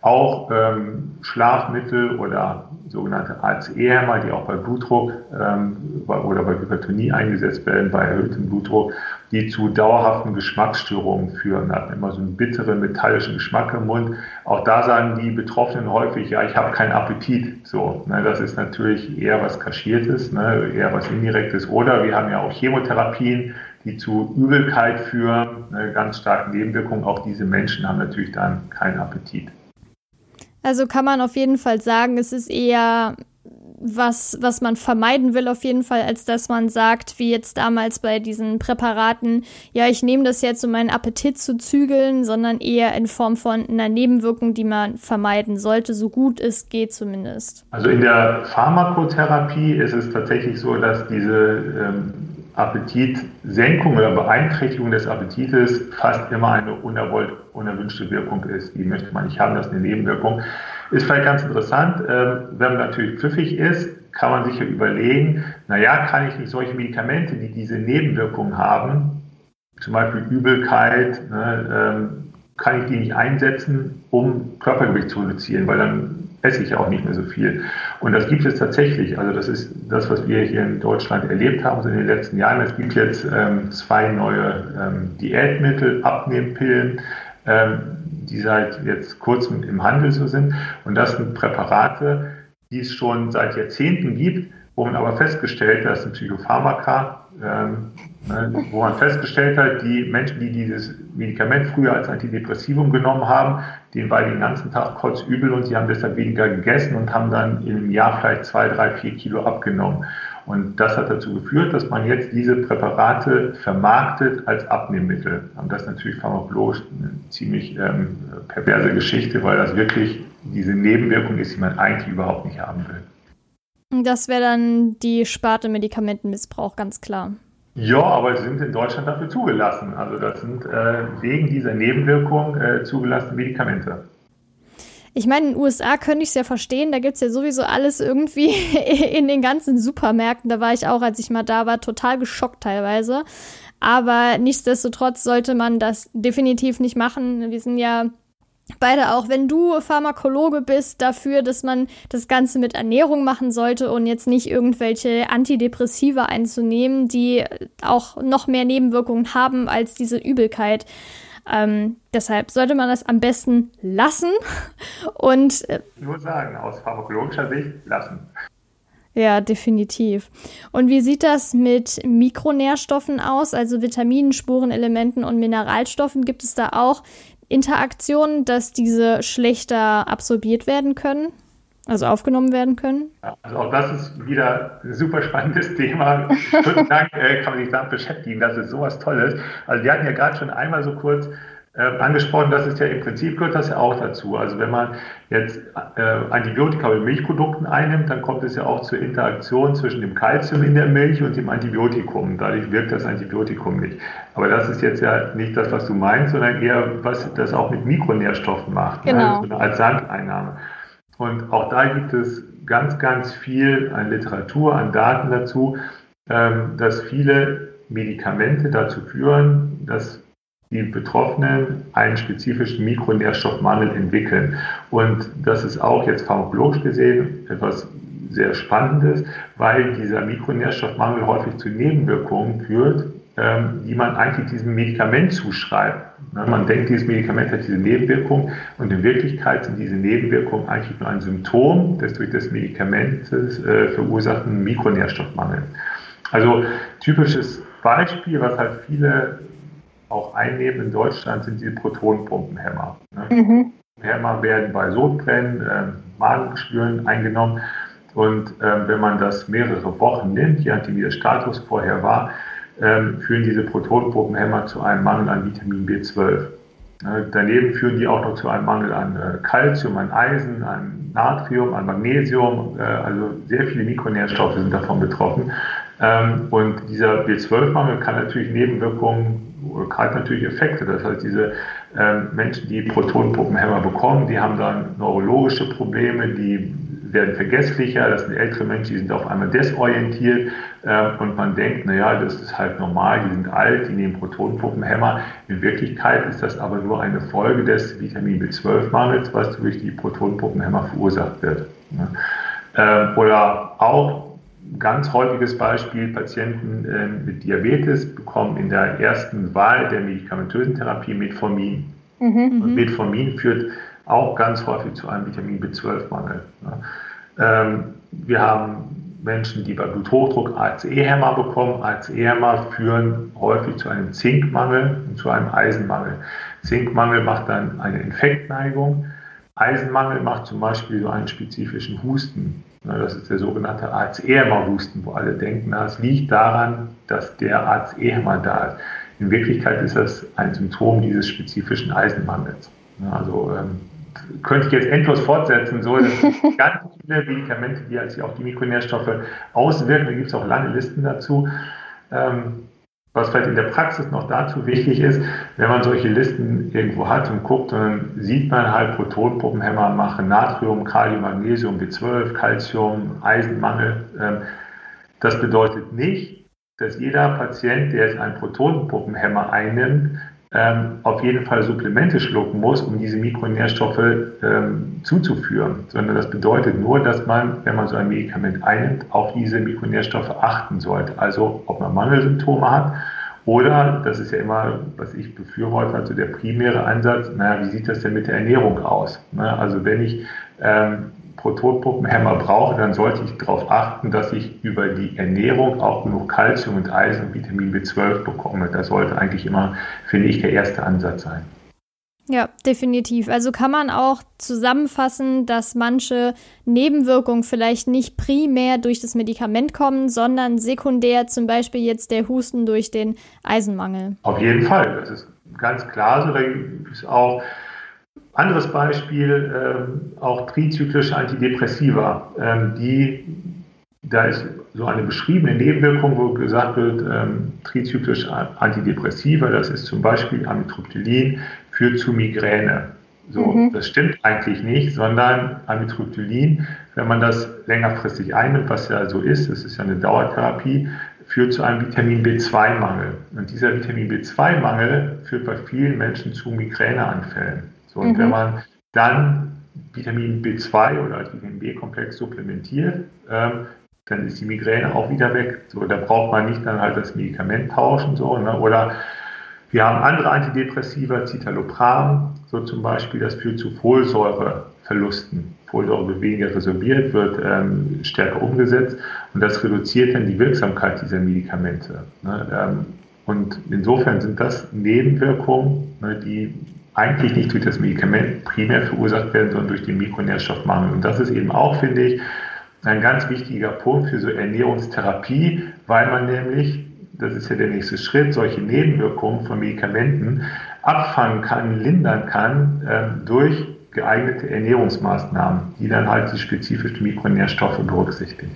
auch ähm, Schlafmittel oder sogenannte ACE-Hämmer, die auch bei Blutdruck ähm, oder bei Hypertonie eingesetzt werden, bei erhöhtem Blutdruck, die zu dauerhaften Geschmacksstörungen führen. Da hat immer so einen bitteren, metallischen Geschmack im Mund. Auch da sagen die Betroffenen häufig, ja, ich habe keinen Appetit. So, ne, das ist natürlich eher was Kaschiertes, ne, eher was Indirektes. Oder wir haben ja auch Chemotherapien, die zu Übelkeit führen, eine ganz starke Nebenwirkung. Auch diese Menschen haben natürlich dann keinen Appetit. Also kann man auf jeden Fall sagen, es ist eher was, was man vermeiden will, auf jeden Fall, als dass man sagt, wie jetzt damals bei diesen Präparaten, ja, ich nehme das jetzt, um meinen Appetit zu zügeln, sondern eher in Form von einer Nebenwirkung, die man vermeiden sollte, so gut es geht zumindest. Also in der Pharmakotherapie ist es tatsächlich so, dass diese ähm, Appetitsenkung oder Beeinträchtigung des Appetites fast immer eine unerwollt, unerwünschte Wirkung ist. Die möchte man nicht haben, das ist eine Nebenwirkung. Ist vielleicht ganz interessant, ähm, wenn man natürlich pfiffig ist, kann man sich ja überlegen, naja, kann ich nicht solche Medikamente, die diese Nebenwirkungen haben, zum Beispiel Übelkeit, ne, ähm, kann ich die nicht einsetzen, um Körpergewicht zu reduzieren, weil dann esse ich auch nicht mehr so viel. Und das gibt es tatsächlich. Also das ist das, was wir hier in Deutschland erlebt haben so in den letzten Jahren. Es gibt jetzt ähm, zwei neue ähm, Diätmittel, Abnehmpillen, die seit jetzt kurzem im Handel so sind. Und das sind Präparate, die es schon seit Jahrzehnten gibt, wo man aber festgestellt hat, das sind Psychopharmaka, ähm, ne, wo man festgestellt hat, die Menschen, die dieses Medikament früher als Antidepressivum genommen haben, denen war den ganzen Tag kotzübel und sie haben deshalb weniger gegessen und haben dann im Jahr vielleicht zwei, drei, vier Kilo abgenommen. Und das hat dazu geführt, dass man jetzt diese Präparate vermarktet als Abnehmmittel. Und das ist natürlich pharmakologisch eine ziemlich ähm, perverse Geschichte, weil das wirklich diese Nebenwirkung ist, die man eigentlich überhaupt nicht haben will. Das wäre dann die Sparte Medikamentenmissbrauch, ganz klar. Ja, aber sie sind in Deutschland dafür zugelassen. Also das sind äh, wegen dieser Nebenwirkung äh, zugelassene Medikamente. Ich meine, in den USA könnte ich es ja verstehen, da gibt es ja sowieso alles irgendwie in den ganzen Supermärkten. Da war ich auch, als ich mal da war, total geschockt teilweise. Aber nichtsdestotrotz sollte man das definitiv nicht machen. Wir sind ja beide auch, wenn du Pharmakologe bist, dafür, dass man das Ganze mit Ernährung machen sollte und jetzt nicht irgendwelche Antidepressiva einzunehmen, die auch noch mehr Nebenwirkungen haben als diese Übelkeit. Ähm, deshalb sollte man das am besten lassen und äh, nur sagen, aus pharmakologischer Sicht lassen. Ja, definitiv. Und wie sieht das mit Mikronährstoffen aus, also Vitaminen, Spurenelementen und Mineralstoffen? Gibt es da auch Interaktionen, dass diese schlechter absorbiert werden können? Also aufgenommen werden können? Also auch das ist wieder ein super spannendes Thema. Stundenlang äh, kann man sich damit beschäftigen. Das ist sowas Tolles. Also wir hatten ja gerade schon einmal so kurz äh, angesprochen, das ist ja im Prinzip gehört das ja auch dazu. Also wenn man jetzt äh, Antibiotika mit Milchprodukten einnimmt, dann kommt es ja auch zur Interaktion zwischen dem Kalzium in der Milch und dem Antibiotikum. Dadurch wirkt das Antibiotikum nicht. Aber das ist jetzt ja nicht das, was du meinst, sondern eher, was das auch mit Mikronährstoffen macht. Ne? Genau. Ne? So als Sandeinnahme. Und auch da gibt es ganz, ganz viel an Literatur, an Daten dazu, ähm, dass viele Medikamente dazu führen, dass die Betroffenen einen spezifischen Mikronährstoffmangel entwickeln. Und das ist auch jetzt pharmakologisch gesehen etwas sehr Spannendes, weil dieser Mikronährstoffmangel häufig zu Nebenwirkungen führt, ähm, die man eigentlich diesem Medikament zuschreibt. Ne, man denkt, dieses Medikament hat diese Nebenwirkung und in Wirklichkeit sind diese Nebenwirkungen eigentlich nur ein Symptom des durch das Medikament äh, verursachten Mikronährstoffmangels. Also typisches Beispiel, was halt viele auch einnehmen in Deutschland, sind diese Protonenpumpenhämmer. Ne? Mhm. Hämmer werden bei Sodbrennen, äh, Magengeschwüren eingenommen. Und äh, wenn man das mehrere Wochen nimmt, je nachdem wie der Status vorher war, äh, führen diese Protonenpumpenhämmer zu einem Mangel an Vitamin B12. daneben führen die auch noch zu einem Mangel an äh, Kalzium, an Eisen, an Natrium, an Magnesium, äh, also sehr viele Mikronährstoffe sind davon betroffen. Ähm, und dieser B12-Mangel kann natürlich Nebenwirkungen hat natürlich Effekte. Das heißt, diese ähm, Menschen, die Protonenpumpenhämmer bekommen, die haben dann neurologische Probleme, die werden vergesslicher, das sind ältere Menschen, die sind auf einmal desorientiert äh, und man denkt, naja, das ist halt normal, die sind alt, die nehmen Protonenpumpenhämmer. In Wirklichkeit ist das aber nur eine Folge des Vitamin B12-Mangels, was durch die Protonenpumpenhämmer verursacht wird. Ne? Äh, oder auch ganz häufiges Beispiel, Patienten äh, mit Diabetes bekommen in der ersten Wahl der medikamentösen Therapie Metformin. Mhm. Und mhm. Metformin führt auch ganz häufig zu einem Vitamin B12-Mangel. Ne? Ähm, wir haben Menschen, die bei Bluthochdruck ACE-Hämmer bekommen. ACE-Hämmer führen häufig zu einem Zinkmangel und zu einem Eisenmangel. Zinkmangel macht dann eine Infektneigung. Eisenmangel macht zum Beispiel so einen spezifischen Husten. Das ist der sogenannte ACE-Hämmer-Husten, wo alle denken, es liegt daran, dass der ACE-Hämmer da ist. In Wirklichkeit ist das ein Symptom dieses spezifischen Eisenmangels. Also ähm, könnte ich jetzt endlos fortsetzen. So, das sind ganz viele Medikamente, die sich auf die Mikronährstoffe auswirken. Da gibt es auch lange Listen dazu. Ähm, was vielleicht in der Praxis noch dazu wichtig ist, wenn man solche Listen irgendwo hat und guckt, dann sieht man halt Protonenpumpenhämmer machen Natrium, Kalium, Magnesium, B12, Calcium, Eisenmangel. Ähm, das bedeutet nicht, dass jeder Patient, der jetzt einen Protonenpumpenhämmer einnimmt, ähm, auf jeden Fall Supplemente schlucken muss, um diese Mikronährstoffe ähm, zuzuführen, sondern das bedeutet nur, dass man, wenn man so ein Medikament einnimmt, auf diese Mikronährstoffe achten sollte. Also ob man Mangelsymptome hat oder, das ist ja immer, was ich befürworte, also der primäre Ansatz, naja, wie sieht das denn mit der Ernährung aus? Ne? Also wenn ich ähm, Protonpumpenhämmer brauche, dann sollte ich darauf achten, dass ich über die Ernährung auch genug Kalzium und Eisen und Vitamin B12 bekomme. Das sollte eigentlich immer, finde ich, der erste Ansatz sein. Ja, definitiv. Also kann man auch zusammenfassen, dass manche Nebenwirkungen vielleicht nicht primär durch das Medikament kommen, sondern sekundär zum Beispiel jetzt der Husten durch den Eisenmangel. Auf jeden Fall, das ist ganz klar so. Da gibt es auch anderes Beispiel, ähm, auch trizyklische Antidepressiva, ähm, die, da ist so eine beschriebene Nebenwirkung, wo gesagt wird, ähm, trizyklische Antidepressiva, das ist zum Beispiel Amitriptylin, führt zu Migräne. So, mhm. das stimmt eigentlich nicht, sondern Amitriptylin, wenn man das längerfristig einnimmt, was ja so ist, das ist ja eine Dauertherapie, führt zu einem Vitamin B2-Mangel. Und dieser Vitamin B2-Mangel führt bei vielen Menschen zu Migräneanfällen. So, und mhm. wenn man dann Vitamin B2 oder Vitamin B-Komplex supplementiert, ähm, dann ist die Migräne auch wieder weg. So, da braucht man nicht dann halt das Medikament tauschen. So, ne? Oder wir haben andere Antidepressiva, Citalopram, so zum Beispiel, das führt zu Folsäureverlusten. Folsäure wird weniger resorbiert, wird ähm, stärker umgesetzt und das reduziert dann die Wirksamkeit dieser Medikamente. Ne? Ähm, und insofern sind das Nebenwirkungen, ne, die eigentlich nicht durch das Medikament primär verursacht werden, sondern durch den Mikronährstoffmangel. Und das ist eben auch, finde ich, ein ganz wichtiger Punkt für so Ernährungstherapie, weil man nämlich, das ist ja der nächste Schritt, solche Nebenwirkungen von Medikamenten abfangen kann, lindern kann äh, durch geeignete Ernährungsmaßnahmen, die dann halt die spezifischen Mikronährstoffe berücksichtigen.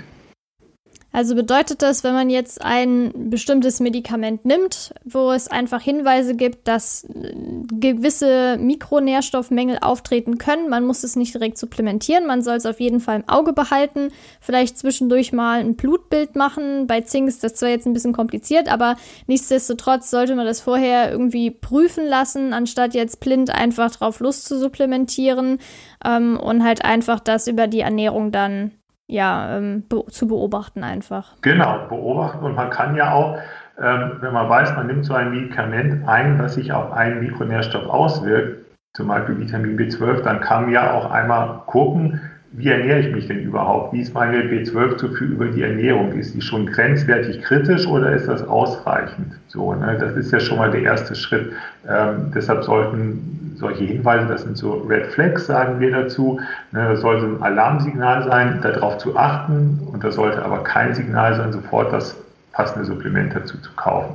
Also bedeutet das, wenn man jetzt ein bestimmtes Medikament nimmt, wo es einfach Hinweise gibt, dass äh, gewisse Mikronährstoffmängel auftreten können, man muss es nicht direkt supplementieren, man soll es auf jeden Fall im Auge behalten, vielleicht zwischendurch mal ein Blutbild machen. Bei Zink ist das zwar jetzt ein bisschen kompliziert, aber nichtsdestotrotz sollte man das vorher irgendwie prüfen lassen, anstatt jetzt blind einfach drauf Lust zu supplementieren ähm, und halt einfach das über die Ernährung dann ja, ähm, be zu beobachten einfach. Genau, beobachten. Und man kann ja auch, ähm, wenn man weiß, man nimmt so ein Medikament ein, was sich auf einen Mikronährstoff auswirkt, zum Beispiel Vitamin B12, dann kann man ja auch einmal gucken, wie ernähre ich mich denn überhaupt? Wie ist meine B12-Zufuhr über die Ernährung? Ist die schon grenzwertig kritisch oder ist das ausreichend? So, ne? Das ist ja schon mal der erste Schritt. Ähm, deshalb sollten solche Hinweise, das sind so Red Flags, sagen wir dazu. Ne? Das sollte ein Alarmsignal sein, darauf zu achten. Und das sollte aber kein Signal sein, sofort das passende Supplement dazu zu kaufen.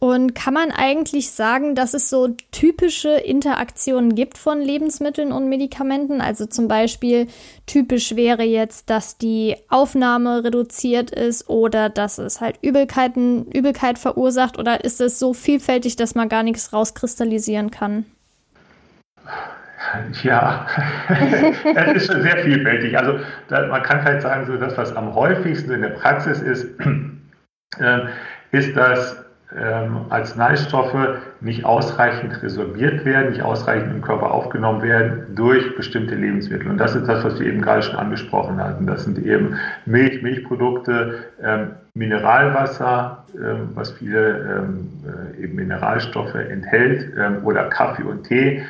Und kann man eigentlich sagen, dass es so typische Interaktionen gibt von Lebensmitteln und Medikamenten? Also zum Beispiel typisch wäre jetzt, dass die Aufnahme reduziert ist oder dass es halt Übelkeiten, Übelkeit verursacht oder ist es so vielfältig, dass man gar nichts rauskristallisieren kann? Ja, es ist schon sehr vielfältig. Also da, man kann halt sagen, so das, was am häufigsten in der Praxis ist, äh, ist, dass ähm, Arzneistoffe nicht ausreichend resorbiert werden, nicht ausreichend im Körper aufgenommen werden durch bestimmte Lebensmittel. Und das ist das, was wir eben gerade schon angesprochen hatten. Das sind eben Milch, Milchprodukte, ähm, Mineralwasser, ähm, was viele ähm, äh, eben Mineralstoffe enthält, ähm, oder Kaffee und Tee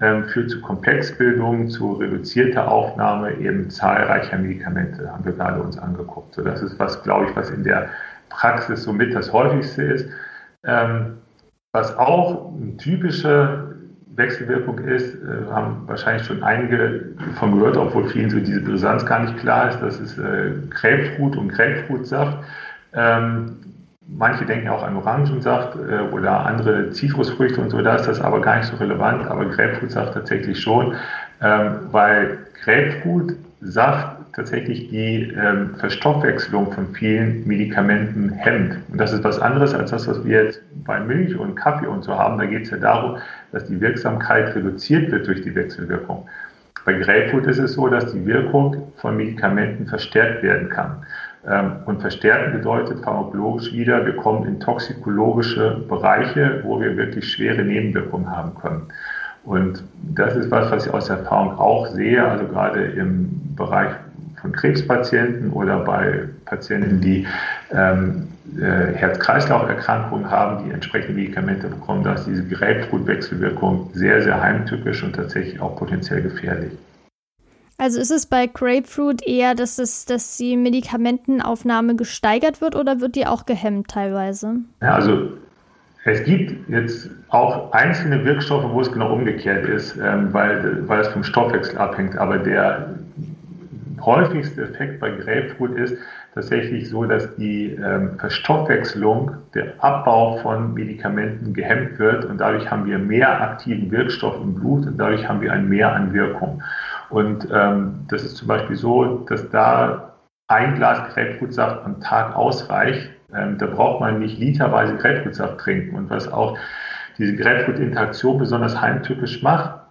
ähm, führt zu Komplexbildungen, zu reduzierter Aufnahme eben zahlreicher Medikamente, haben wir gerade uns angeguckt. So, das ist was, glaube ich, was in der Praxis somit das häufigste ist. Ähm, was auch eine typische Wechselwirkung ist, äh, haben wahrscheinlich schon einige von gehört, obwohl vielen so diese Brisanz gar nicht klar ist. Das ist äh, Grapefruit und Grapefruitsaft. Ähm, manche denken auch an Orangensaft äh, oder andere Zitrusfrüchte und so, da ist das aber gar nicht so relevant, aber Grapefruitsaft tatsächlich schon, ähm, weil Grapefruitsaft tatsächlich die ähm, Verstoffwechselung von vielen Medikamenten hemmt. Und das ist was anderes als das, was wir jetzt bei Milch und Kaffee und so haben. Da geht es ja darum, dass die Wirksamkeit reduziert wird durch die Wechselwirkung. Bei Grapefruit ist es so, dass die Wirkung von Medikamenten verstärkt werden kann. Ähm, und verstärken bedeutet pharmakologisch wieder, wir kommen in toxikologische Bereiche, wo wir wirklich schwere Nebenwirkungen haben können. Und das ist was, was ich aus Erfahrung auch sehe, also gerade im Bereich von Krebspatienten oder bei Patienten, die ähm, äh, Herz-Kreislauf-Erkrankungen haben, die entsprechende Medikamente bekommen, da ist diese Grapefruit-Wechselwirkung sehr, sehr heimtückisch und tatsächlich auch potenziell gefährlich. Also ist es bei Grapefruit eher, dass, es, dass die Medikamentenaufnahme gesteigert wird oder wird die auch gehemmt teilweise? Ja, also es gibt jetzt auch einzelne Wirkstoffe, wo es genau umgekehrt ist, ähm, weil, weil es vom Stoffwechsel abhängt. Aber der häufigste Effekt bei Grapefruit ist tatsächlich so, dass die ähm, Verstoffwechslung, der Abbau von Medikamenten gehemmt wird und dadurch haben wir mehr aktiven Wirkstoff im Blut und dadurch haben wir ein Mehr an Wirkung. Und ähm, das ist zum Beispiel so, dass da ein Glas Grapefruitsaft am Tag ausreicht. Ähm, da braucht man nicht literweise Grapefruitsaft trinken. Und was auch diese Grapefruit-Interaktion besonders heimtückisch macht,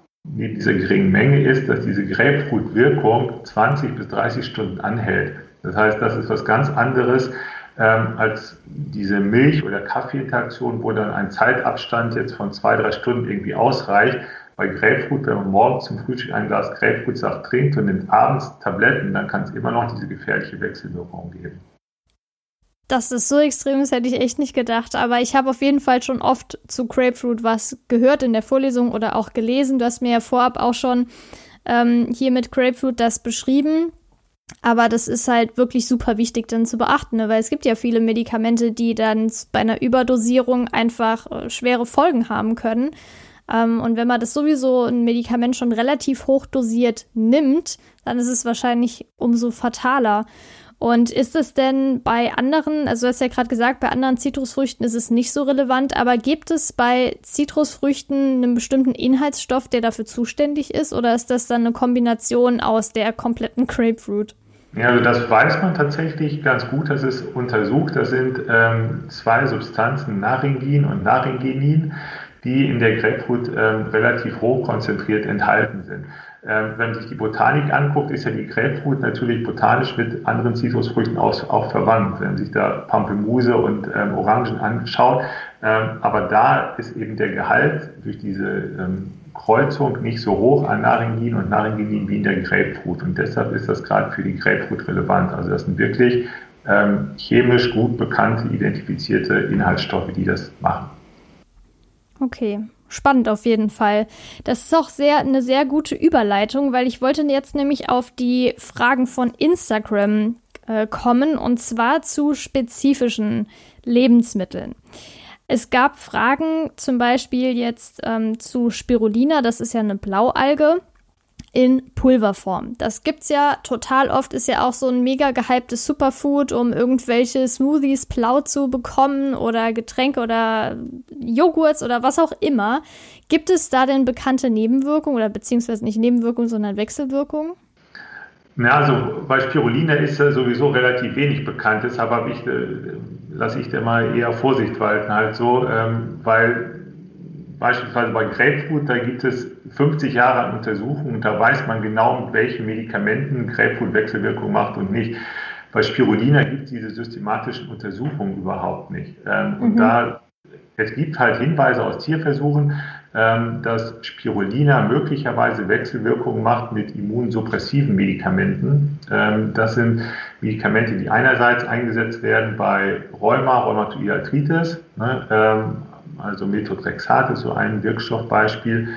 neben dieser geringen Menge ist, dass diese Grapefruit-Wirkung 20 bis 30 Stunden anhält. Das heißt, das ist was ganz anderes ähm, als diese Milch- oder Kaffeeinteraktion, wo dann ein Zeitabstand jetzt von zwei, drei Stunden irgendwie ausreicht. Bei Grapefruit, wenn man morgens zum Frühstück ein Glas Grapefruitsaft trinkt und nimmt abends Tabletten, dann kann es immer noch diese gefährliche Wechselwirkung geben dass das so extrem ist, hätte ich echt nicht gedacht. Aber ich habe auf jeden Fall schon oft zu Grapefruit was gehört in der Vorlesung oder auch gelesen. Du hast mir ja vorab auch schon ähm, hier mit Grapefruit das beschrieben. Aber das ist halt wirklich super wichtig dann zu beachten, ne? weil es gibt ja viele Medikamente, die dann bei einer Überdosierung einfach äh, schwere Folgen haben können. Ähm, und wenn man das sowieso ein Medikament schon relativ hoch dosiert nimmt, dann ist es wahrscheinlich umso fataler. Und ist es denn bei anderen, also du hast ja gerade gesagt, bei anderen Zitrusfrüchten ist es nicht so relevant, aber gibt es bei Zitrusfrüchten einen bestimmten Inhaltsstoff, der dafür zuständig ist, oder ist das dann eine Kombination aus der kompletten Grapefruit? Ja, also das weiß man tatsächlich ganz gut, das ist untersucht. Das sind ähm, zwei Substanzen, Naringin und Naringenin, die in der Grapefruit ähm, relativ hoch konzentriert enthalten sind. Ähm, wenn man sich die Botanik anguckt, ist ja die Grapefruit natürlich botanisch mit anderen Zitrusfrüchten auch, verwandt. Wenn man sich da Pampelmuse und ähm, Orangen anschaut, ähm, aber da ist eben der Gehalt durch diese ähm, Kreuzung nicht so hoch an Naringin und Naringenin wie in der Grapefruit. Und deshalb ist das gerade für die Grapefruit relevant. Also das sind wirklich ähm, chemisch gut bekannte, identifizierte Inhaltsstoffe, die das machen. Okay, spannend auf jeden Fall. Das ist auch sehr eine sehr gute Überleitung, weil ich wollte jetzt nämlich auf die Fragen von Instagram äh, kommen und zwar zu spezifischen Lebensmitteln. Es gab Fragen zum Beispiel jetzt ähm, zu Spirulina, das ist ja eine Blaualge. In Pulverform. Das gibt's ja total oft, ist ja auch so ein mega gehyptes Superfood, um irgendwelche Smoothies blau zu bekommen oder Getränke oder Joghurts oder was auch immer. Gibt es da denn bekannte Nebenwirkungen oder beziehungsweise nicht Nebenwirkungen, sondern Wechselwirkungen? Ja, also bei Spirulina ist ja sowieso relativ wenig bekannt, deshalb ich, äh, lasse ich da mal eher Vorsicht walten, halt so, ähm, weil beispielsweise bei Grapefruit, da gibt es 50 Jahre an Untersuchungen, da weiß man genau, mit welchen Medikamenten Grapefruit Wechselwirkung macht und nicht. Bei Spirulina gibt es diese systematischen Untersuchungen überhaupt nicht. Ähm, mhm. Und da, es gibt halt Hinweise aus Tierversuchen, ähm, dass Spirulina möglicherweise Wechselwirkungen macht mit immunsuppressiven Medikamenten. Ähm, das sind Medikamente, die einerseits eingesetzt werden bei Rheuma, Rheumatoide Arthritis, ne, ähm, also Methotrexat ist so ein Wirkstoffbeispiel,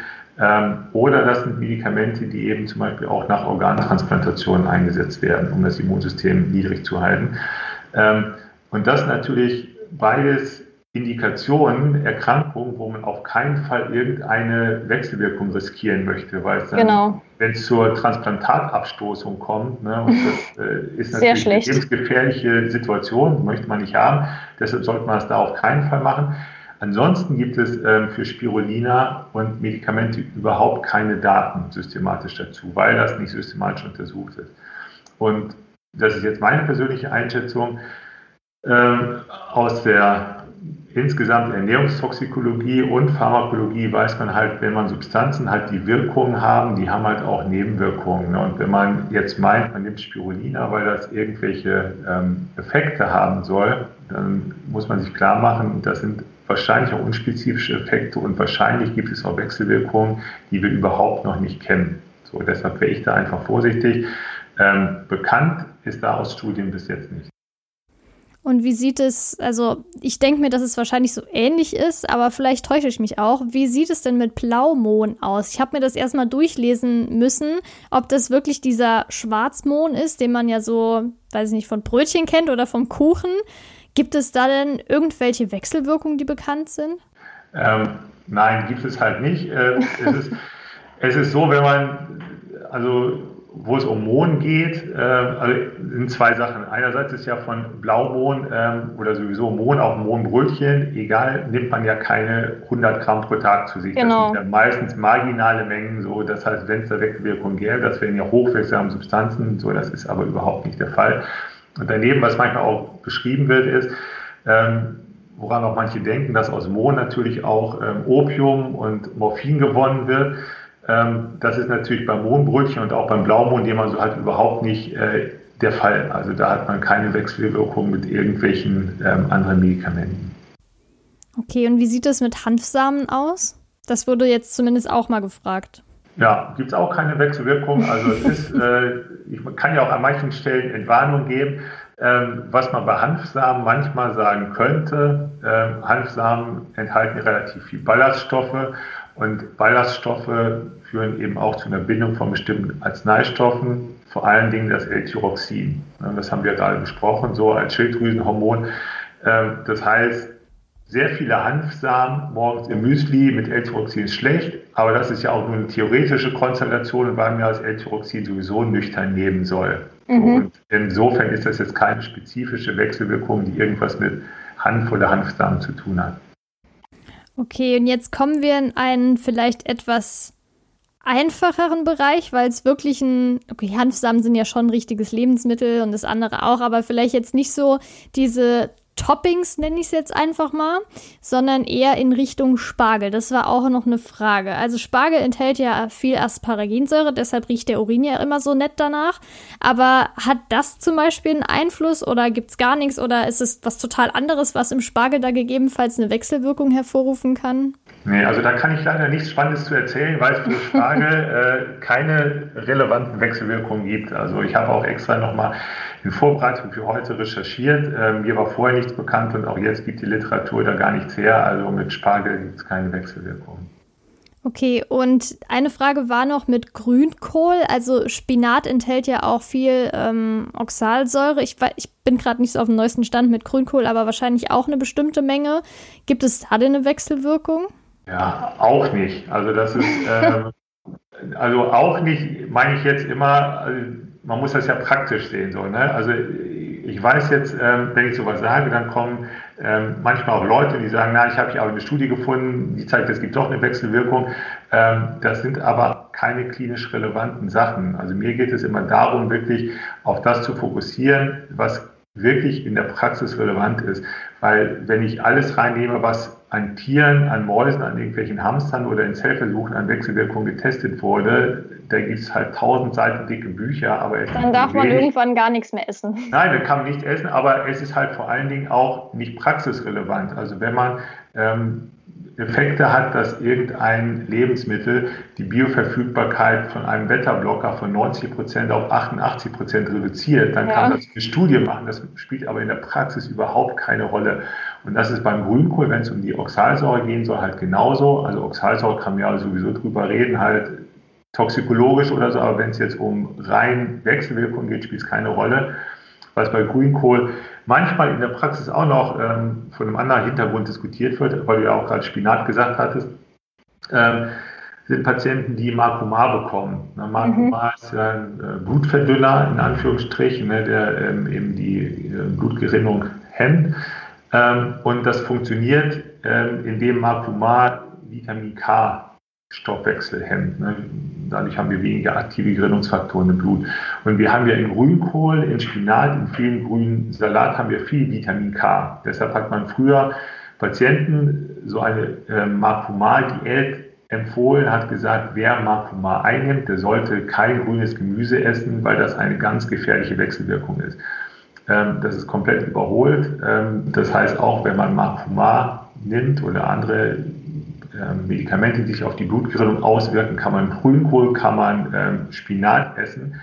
oder das sind Medikamente, die eben zum Beispiel auch nach Organtransplantationen eingesetzt werden, um das Immunsystem niedrig zu halten. und das natürlich beides Indikationen, Erkrankungen, wo man auf keinen Fall irgendeine Wechselwirkung riskieren möchte, weil es dann, genau. wenn es zur Transplantatabstoßung kommt, ne, und das äh, ist natürlich eine lebensgefährliche Situation, möchte man nicht haben, deshalb sollte man es da auf keinen Fall machen. Ansonsten gibt es ähm, für Spirulina und Medikamente überhaupt keine Daten systematisch dazu, weil das nicht systematisch untersucht ist. Und das ist jetzt meine persönliche Einschätzung ähm, aus der insgesamt Ernährungstoxikologie und Pharmakologie weiß man halt, wenn man Substanzen hat, die Wirkungen haben, die haben halt auch Nebenwirkungen. Ne? Und wenn man jetzt meint, man nimmt Spirulina, weil das irgendwelche ähm, Effekte haben soll, dann muss man sich klar machen, das sind wahrscheinlich auch unspezifische Effekte und wahrscheinlich gibt es auch Wechselwirkungen, die wir überhaupt noch nicht kennen. So, deshalb wäre ich da einfach vorsichtig. Ähm, bekannt ist da aus Studien bis jetzt nicht. Und wie sieht es, also ich denke mir, dass es wahrscheinlich so ähnlich ist, aber vielleicht täusche ich mich auch. Wie sieht es denn mit Blaumohn aus? Ich habe mir das erstmal durchlesen müssen, ob das wirklich dieser Schwarzmohn ist, den man ja so, weiß ich nicht, von Brötchen kennt oder vom Kuchen. Gibt es da denn irgendwelche Wechselwirkungen, die bekannt sind? Ähm, nein, gibt es halt nicht. Äh, es, ist, es ist so, wenn man, also wo es um Mohn geht, äh, also sind zwei Sachen. Einerseits ist ja von Blaumohn ähm, oder sowieso Mohn, auch Mohnbrötchen, egal, nimmt man ja keine 100 Gramm pro Tag zu sich. Genau. Das sind ja meistens marginale Mengen, so, das heißt, wenn es da Wechselwirkung gäbe, das wären ja hochwirksame Substanzen, so, das ist aber überhaupt nicht der Fall. Und daneben, was manchmal auch beschrieben wird, ist, ähm, woran auch manche denken, dass aus Mohn natürlich auch ähm, Opium und Morphin gewonnen wird. Ähm, das ist natürlich beim Mohnbrötchen und auch beim Blaumohn, den man so hat, überhaupt nicht äh, der Fall. Also da hat man keine Wechselwirkung mit irgendwelchen ähm, anderen Medikamenten. Okay, und wie sieht es mit Hanfsamen aus? Das wurde jetzt zumindest auch mal gefragt. Ja, gibt es auch keine Wechselwirkung. Also es ist, äh, ich kann ja auch an manchen Stellen Entwarnung geben. Ähm, was man bei Hanfsamen manchmal sagen könnte, ähm, Hanfsamen enthalten relativ viel Ballaststoffe und Ballaststoffe führen eben auch zu einer Bindung von bestimmten Arzneistoffen, vor allen Dingen das L-Tyroxin. Das haben wir gerade besprochen, so als Schilddrüsenhormon. Ähm, das heißt, sehr viele Hanfsamen morgens im Müsli mit L-Tyroxin ist schlecht, aber das ist ja auch nur eine theoretische Konstellation, weil man das L-Tyroxin sowieso nüchtern nehmen soll. Mhm. Und insofern ist das jetzt keine spezifische Wechselwirkung, die irgendwas mit Hanf oder Hanfsamen zu tun hat. Okay, und jetzt kommen wir in einen vielleicht etwas einfacheren Bereich, weil es wirklich ein, okay, Hanfsamen sind ja schon ein richtiges Lebensmittel und das andere auch, aber vielleicht jetzt nicht so diese Toppings, nenne ich es jetzt einfach mal, sondern eher in Richtung Spargel. Das war auch noch eine Frage. Also Spargel enthält ja viel Asparaginsäure, deshalb riecht der Urin ja immer so nett danach. Aber hat das zum Beispiel einen Einfluss oder gibt es gar nichts oder ist es was total anderes, was im Spargel da gegebenenfalls eine Wechselwirkung hervorrufen kann? Nee, also da kann ich leider nichts Spannendes zu erzählen, weil es für Spargel äh, keine relevanten Wechselwirkungen gibt. Also ich habe auch extra nochmal in Vorbereitung für heute recherchiert. Ähm, mir war vorher nichts bekannt und auch jetzt gibt die Literatur da gar nichts her. Also mit Spargel gibt es keine Wechselwirkung. Okay, und eine Frage war noch mit Grünkohl. Also Spinat enthält ja auch viel ähm, Oxalsäure. Ich, ich bin gerade nicht so auf dem neuesten Stand mit Grünkohl, aber wahrscheinlich auch eine bestimmte Menge. Gibt es da denn eine Wechselwirkung? Ja, auch nicht. Also das ist, äh, Also auch nicht, meine ich jetzt immer, also man muss das ja praktisch sehen. So, ne? Also ich weiß jetzt, ähm, wenn ich sowas sage, dann kommen ähm, manchmal auch Leute, die sagen, na, ich habe hier aber eine Studie gefunden, die zeigt, es gibt doch eine Wechselwirkung. Ähm, das sind aber keine klinisch relevanten Sachen. Also mir geht es immer darum, wirklich auf das zu fokussieren, was wirklich in der Praxis relevant ist. Weil wenn ich alles reinnehme, was an Tieren, an Mäusen, an irgendwelchen Hamstern oder in Zellversuchen an Wechselwirkungen getestet wurde, da gibt es halt tausend Seiten dicke Bücher. Aber dann darf man wenig. irgendwann gar nichts mehr essen. Nein, dann kann man nicht essen, aber es ist halt vor allen Dingen auch nicht praxisrelevant. Also wenn man ähm, Effekte hat, dass irgendein Lebensmittel die Bioverfügbarkeit von einem Wetterblocker von 90 Prozent auf 88 Prozent reduziert, dann ja. kann das eine Studie machen. Das spielt aber in der Praxis überhaupt keine Rolle. Und das ist beim Grünkohl, wenn es um die Oxalsäure gehen soll, halt genauso. Also Oxalsäure kann man ja sowieso drüber reden, halt toxikologisch oder so, aber wenn es jetzt um rein Wechselwirkungen geht, spielt es keine Rolle. Was bei Grünkohl manchmal in der Praxis auch noch ähm, von einem anderen Hintergrund diskutiert wird, weil du ja auch gerade Spinat gesagt hattest, ähm, sind Patienten, die Marcumar bekommen. Ne, Marcumar mhm. ist ja ein äh, Blutverdünner, in Anführungsstrichen, ne, der ähm, eben die äh, Blutgerinnung hemmt. Ähm, und das funktioniert, ähm, indem Marcumar Vitamin K Stoffwechsel hemmt. Ne? Dadurch haben wir weniger aktive Gerinnungsfaktoren im Blut. Und wir haben ja in Grünkohl, in Spinat, in vielen grünen Salat haben wir viel Vitamin K. Deshalb hat man früher Patienten so eine äh, Marcumar-Diät empfohlen, hat gesagt, wer Marcumar einnimmt, der sollte kein grünes Gemüse essen, weil das eine ganz gefährliche Wechselwirkung ist. Ähm, das ist komplett überholt. Ähm, das heißt, auch wenn man Marcumar nimmt oder andere Medikamente, die sich auf die Blutgerinnung auswirken, kann man Grünkohl, kann man ähm, Spinat essen.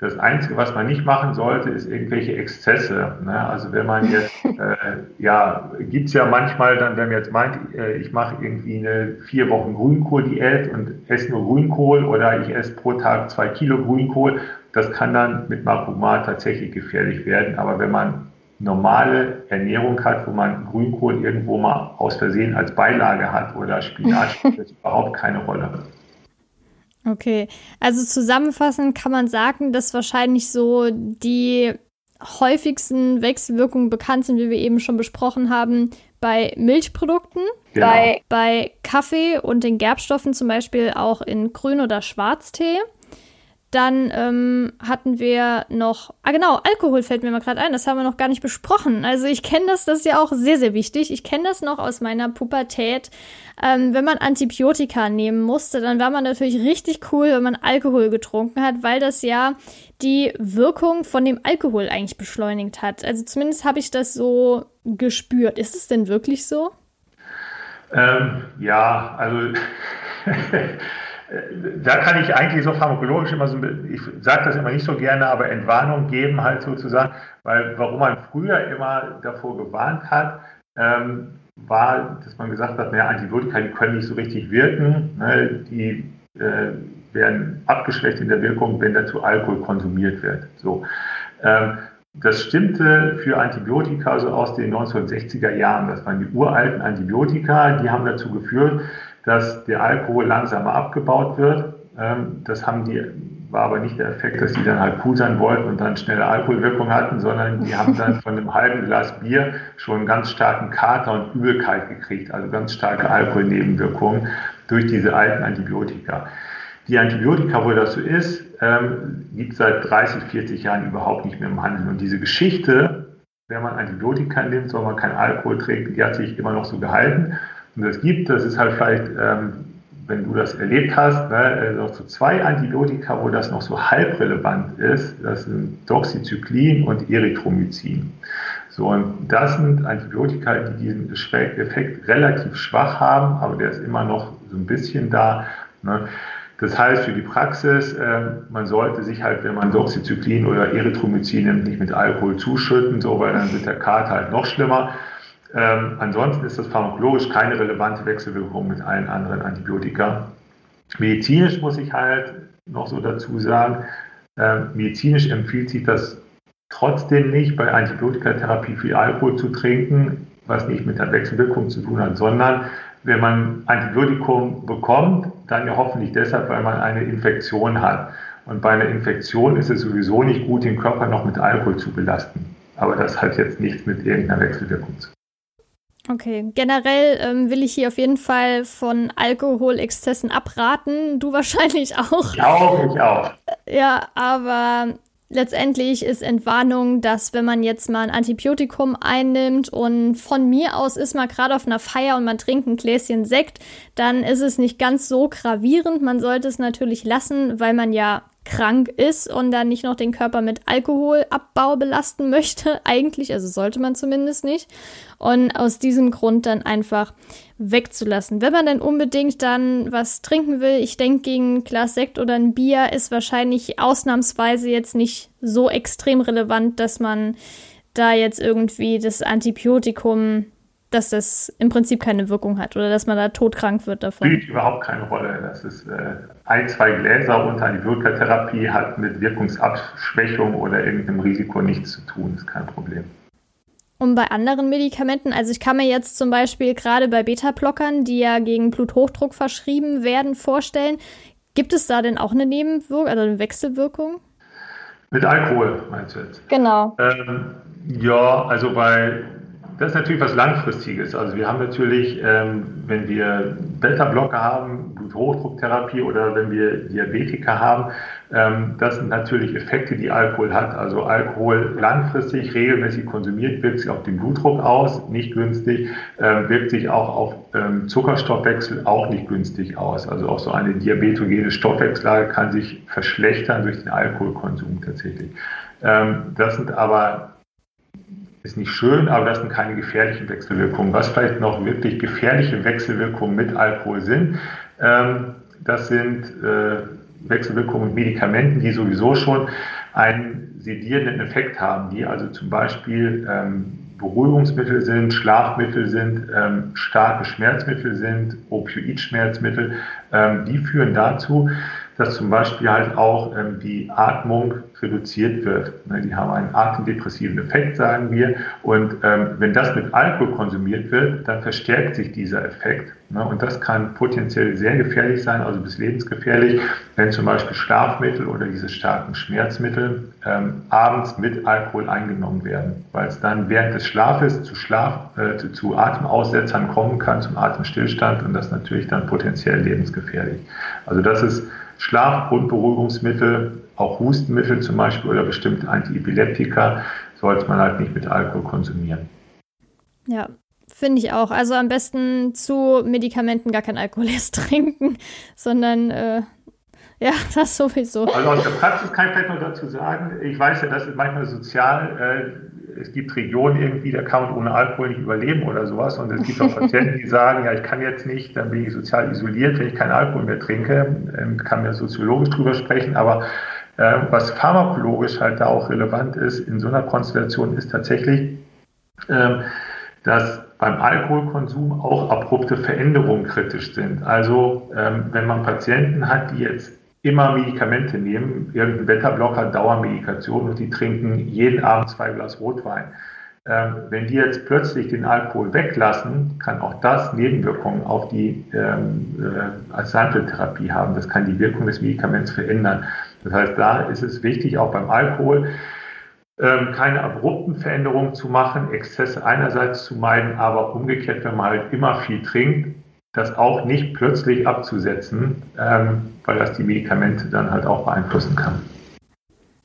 Das Einzige, was man nicht machen sollte, ist irgendwelche Exzesse. Ne? Also wenn man jetzt, äh, ja, gibt es ja manchmal dann, wenn man jetzt meint, äh, ich mache irgendwie eine vier Wochen Grünkohl-Diät und esse nur Grünkohl oder ich esse pro Tag zwei Kilo Grünkohl, das kann dann mit Makromat tatsächlich gefährlich werden. Aber wenn man normale Ernährung hat, wo man Grünkohl irgendwo mal aus Versehen als Beilage hat oder Spinat, spielt das überhaupt keine Rolle. Okay, also zusammenfassend kann man sagen, dass wahrscheinlich so die häufigsten Wechselwirkungen bekannt sind, wie wir eben schon besprochen haben, bei Milchprodukten, genau. bei, bei Kaffee und den Gerbstoffen, zum Beispiel auch in Grün- oder Schwarztee. Dann ähm, hatten wir noch, ah genau, Alkohol fällt mir mal gerade ein, das haben wir noch gar nicht besprochen. Also ich kenne das, das ist ja auch sehr, sehr wichtig. Ich kenne das noch aus meiner Pubertät. Ähm, wenn man Antibiotika nehmen musste, dann war man natürlich richtig cool, wenn man Alkohol getrunken hat, weil das ja die Wirkung von dem Alkohol eigentlich beschleunigt hat. Also zumindest habe ich das so gespürt. Ist es denn wirklich so? Ähm, ja, also da kann ich eigentlich so pharmakologisch immer so, ich sage das immer nicht so gerne, aber Entwarnung geben halt sozusagen, weil warum man früher immer davor gewarnt hat, ähm, war, dass man gesagt hat, naja, Antibiotika, die können nicht so richtig wirken, ne, die äh, werden abgeschwächt in der Wirkung, wenn dazu Alkohol konsumiert wird. So. Ähm, das stimmte für Antibiotika so aus den 1960er Jahren. Das waren die uralten Antibiotika, die haben dazu geführt, dass der Alkohol langsamer abgebaut wird. Ähm, das haben die, war aber nicht der Effekt, dass die dann halt cool sein wollten und dann schnelle Alkoholwirkung hatten, sondern die haben dann von einem halben Glas Bier schon einen ganz starken Kater und Übelkeit gekriegt, also ganz starke Alkoholnebenwirkungen durch diese alten Antibiotika. Die Antibiotika, wo das so ist, ähm, gibt es seit 30, 40 Jahren überhaupt nicht mehr im Handel. Und diese Geschichte, wenn man Antibiotika nimmt, soll man keinen Alkohol trinken, die hat sich immer noch so gehalten und das gibt, das ist halt vielleicht, ähm, wenn du das erlebt hast, ne, noch so zwei Antibiotika, wo das noch so halb relevant ist. Das sind Doxycyclin und Erythromycin. So, und das sind Antibiotika, die diesen Effekt relativ schwach haben, aber der ist immer noch so ein bisschen da. Ne. Das heißt für die Praxis, äh, man sollte sich halt, wenn man Doxycyclin oder Erythromycin nimmt, nicht mit Alkohol zuschütten, so, weil dann wird der Kater halt noch schlimmer. Ähm, ansonsten ist das pharmakologisch keine relevante Wechselwirkung mit allen anderen Antibiotika. Medizinisch muss ich halt noch so dazu sagen, äh, medizinisch empfiehlt sich das trotzdem nicht, bei Antibiotikatherapie viel Alkohol zu trinken, was nicht mit der Wechselwirkung zu tun hat, sondern wenn man Antibiotikum bekommt, dann ja hoffentlich deshalb, weil man eine Infektion hat. Und bei einer Infektion ist es sowieso nicht gut, den Körper noch mit Alkohol zu belasten. Aber das hat jetzt nichts mit irgendeiner Wechselwirkung zu tun. Okay, generell ähm, will ich hier auf jeden Fall von Alkoholexzessen abraten. Du wahrscheinlich auch. Ich auch, ich auch. Ja, aber letztendlich ist Entwarnung, dass wenn man jetzt mal ein Antibiotikum einnimmt und von mir aus ist man gerade auf einer Feier und man trinkt ein Gläschen Sekt, dann ist es nicht ganz so gravierend. Man sollte es natürlich lassen, weil man ja krank ist und dann nicht noch den Körper mit Alkoholabbau belasten möchte, eigentlich, also sollte man zumindest nicht. Und aus diesem Grund dann einfach wegzulassen. Wenn man dann unbedingt dann was trinken will, ich denke, gegen ein Glas Sekt oder ein Bier ist wahrscheinlich ausnahmsweise jetzt nicht so extrem relevant, dass man da jetzt irgendwie das Antibiotikum dass das im Prinzip keine Wirkung hat oder dass man da todkrank wird davon? Spielt überhaupt keine Rolle. Das ist äh, ein, zwei Gläser unter Antibiotikatherapie hat mit Wirkungsabschwächung oder irgendeinem Risiko nichts zu tun. Das ist kein Problem. Und bei anderen Medikamenten, also ich kann mir jetzt zum Beispiel gerade bei Beta-Blockern, die ja gegen Bluthochdruck verschrieben werden, vorstellen, gibt es da denn auch eine Nebenwirkung, also eine Wechselwirkung? Mit Alkohol meinst du jetzt? Genau. Ähm, ja, also bei das ist natürlich was Langfristiges. Also wir haben natürlich, ähm, wenn wir Beta-Blocker haben, Bluthochdrucktherapie oder wenn wir Diabetiker haben, ähm, das sind natürlich Effekte, die Alkohol hat. Also Alkohol langfristig, regelmäßig konsumiert, wirkt sich auf den Blutdruck aus, nicht günstig, ähm, wirkt sich auch auf ähm, Zuckerstoffwechsel auch nicht günstig aus. Also auch so eine diabetogene Stoffwechsellage kann sich verschlechtern durch den Alkoholkonsum tatsächlich. Ähm, das sind aber ist nicht schön, aber das sind keine gefährlichen Wechselwirkungen. Was vielleicht noch wirklich gefährliche Wechselwirkungen mit Alkohol sind, ähm, das sind äh, Wechselwirkungen mit Medikamenten, die sowieso schon einen sedierenden Effekt haben, die also zum Beispiel ähm, Beruhigungsmittel sind, Schlafmittel sind, ähm, starke Schmerzmittel sind, Opioidschmerzmittel, ähm, die führen dazu, dass zum Beispiel halt auch ähm, die Atmung reduziert wird. Ne, die haben einen atemdepressiven Effekt, sagen wir. Und ähm, wenn das mit Alkohol konsumiert wird, dann verstärkt sich dieser Effekt. Ne, und das kann potenziell sehr gefährlich sein, also bis lebensgefährlich, wenn zum Beispiel Schlafmittel oder diese starken Schmerzmittel ähm, abends mit Alkohol eingenommen werden, weil es dann während des Schlafes zu, Schlaf, äh, zu, zu Atemaussetzern kommen kann, zum Atemstillstand und das natürlich dann potenziell lebensgefährlich. Also das ist Schlafgrundberuhigungsmittel, auch Hustenmittel zum Beispiel oder bestimmte Antiepileptika sollte man halt nicht mit Alkohol konsumieren. Ja, finde ich auch. Also am besten zu Medikamenten gar kein Alkohol erst trinken, sondern äh, ja, das sowieso. Also aus der Praxis kann ich vielleicht noch dazu sagen, ich weiß ja, dass es manchmal sozial, äh, es gibt Regionen irgendwie, da kann man ohne Alkohol nicht überleben oder sowas. Und es gibt auch Patienten, die sagen, ja, ich kann jetzt nicht, dann bin ich sozial isoliert, wenn ich keinen Alkohol mehr trinke. Ähm, kann mir soziologisch drüber sprechen, aber äh, was pharmakologisch halt da auch relevant ist in so einer Konstellation, ist tatsächlich, äh, dass beim Alkoholkonsum auch abrupte Veränderungen kritisch sind. Also ähm, wenn man Patienten hat, die jetzt immer Medikamente nehmen, irgendein Beta-Blocker, Dauermedikation und die trinken jeden Abend zwei Glas Rotwein. Ähm, wenn die jetzt plötzlich den Alkohol weglassen, kann auch das Nebenwirkungen auf die ähm, äh, Arzneimitteltherapie haben. Das kann die Wirkung des Medikaments verändern. Das heißt, da ist es wichtig, auch beim Alkohol, ähm, keine abrupten Veränderungen zu machen, Exzesse einerseits zu meiden, aber umgekehrt, wenn man halt immer viel trinkt, das auch nicht plötzlich abzusetzen, ähm, weil das die Medikamente dann halt auch beeinflussen kann.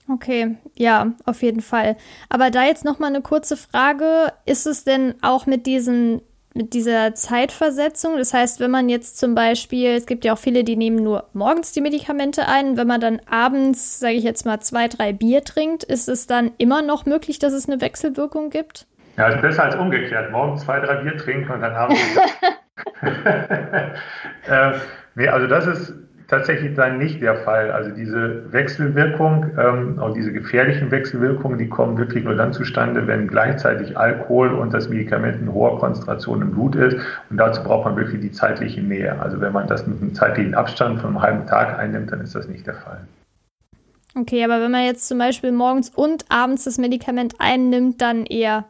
Okay, ja, auf jeden Fall. Aber da jetzt noch mal eine kurze Frage: Ist es denn auch mit diesen mit dieser Zeitversetzung. Das heißt, wenn man jetzt zum Beispiel, es gibt ja auch viele, die nehmen nur morgens die Medikamente ein, wenn man dann abends, sage ich jetzt mal, zwei, drei Bier trinkt, ist es dann immer noch möglich, dass es eine Wechselwirkung gibt? Ja, ist besser als umgekehrt. Morgens zwei, drei Bier trinken und dann abends. äh, nee, also das ist tatsächlich dann nicht der Fall. Also diese Wechselwirkung, ähm, auch diese gefährlichen Wechselwirkungen, die kommen wirklich nur dann zustande, wenn gleichzeitig Alkohol und das Medikament in hoher Konzentration im Blut ist. Und dazu braucht man wirklich die zeitliche Nähe. Also wenn man das mit einem zeitlichen Abstand von einem halben Tag einnimmt, dann ist das nicht der Fall. Okay, aber wenn man jetzt zum Beispiel morgens und abends das Medikament einnimmt, dann eher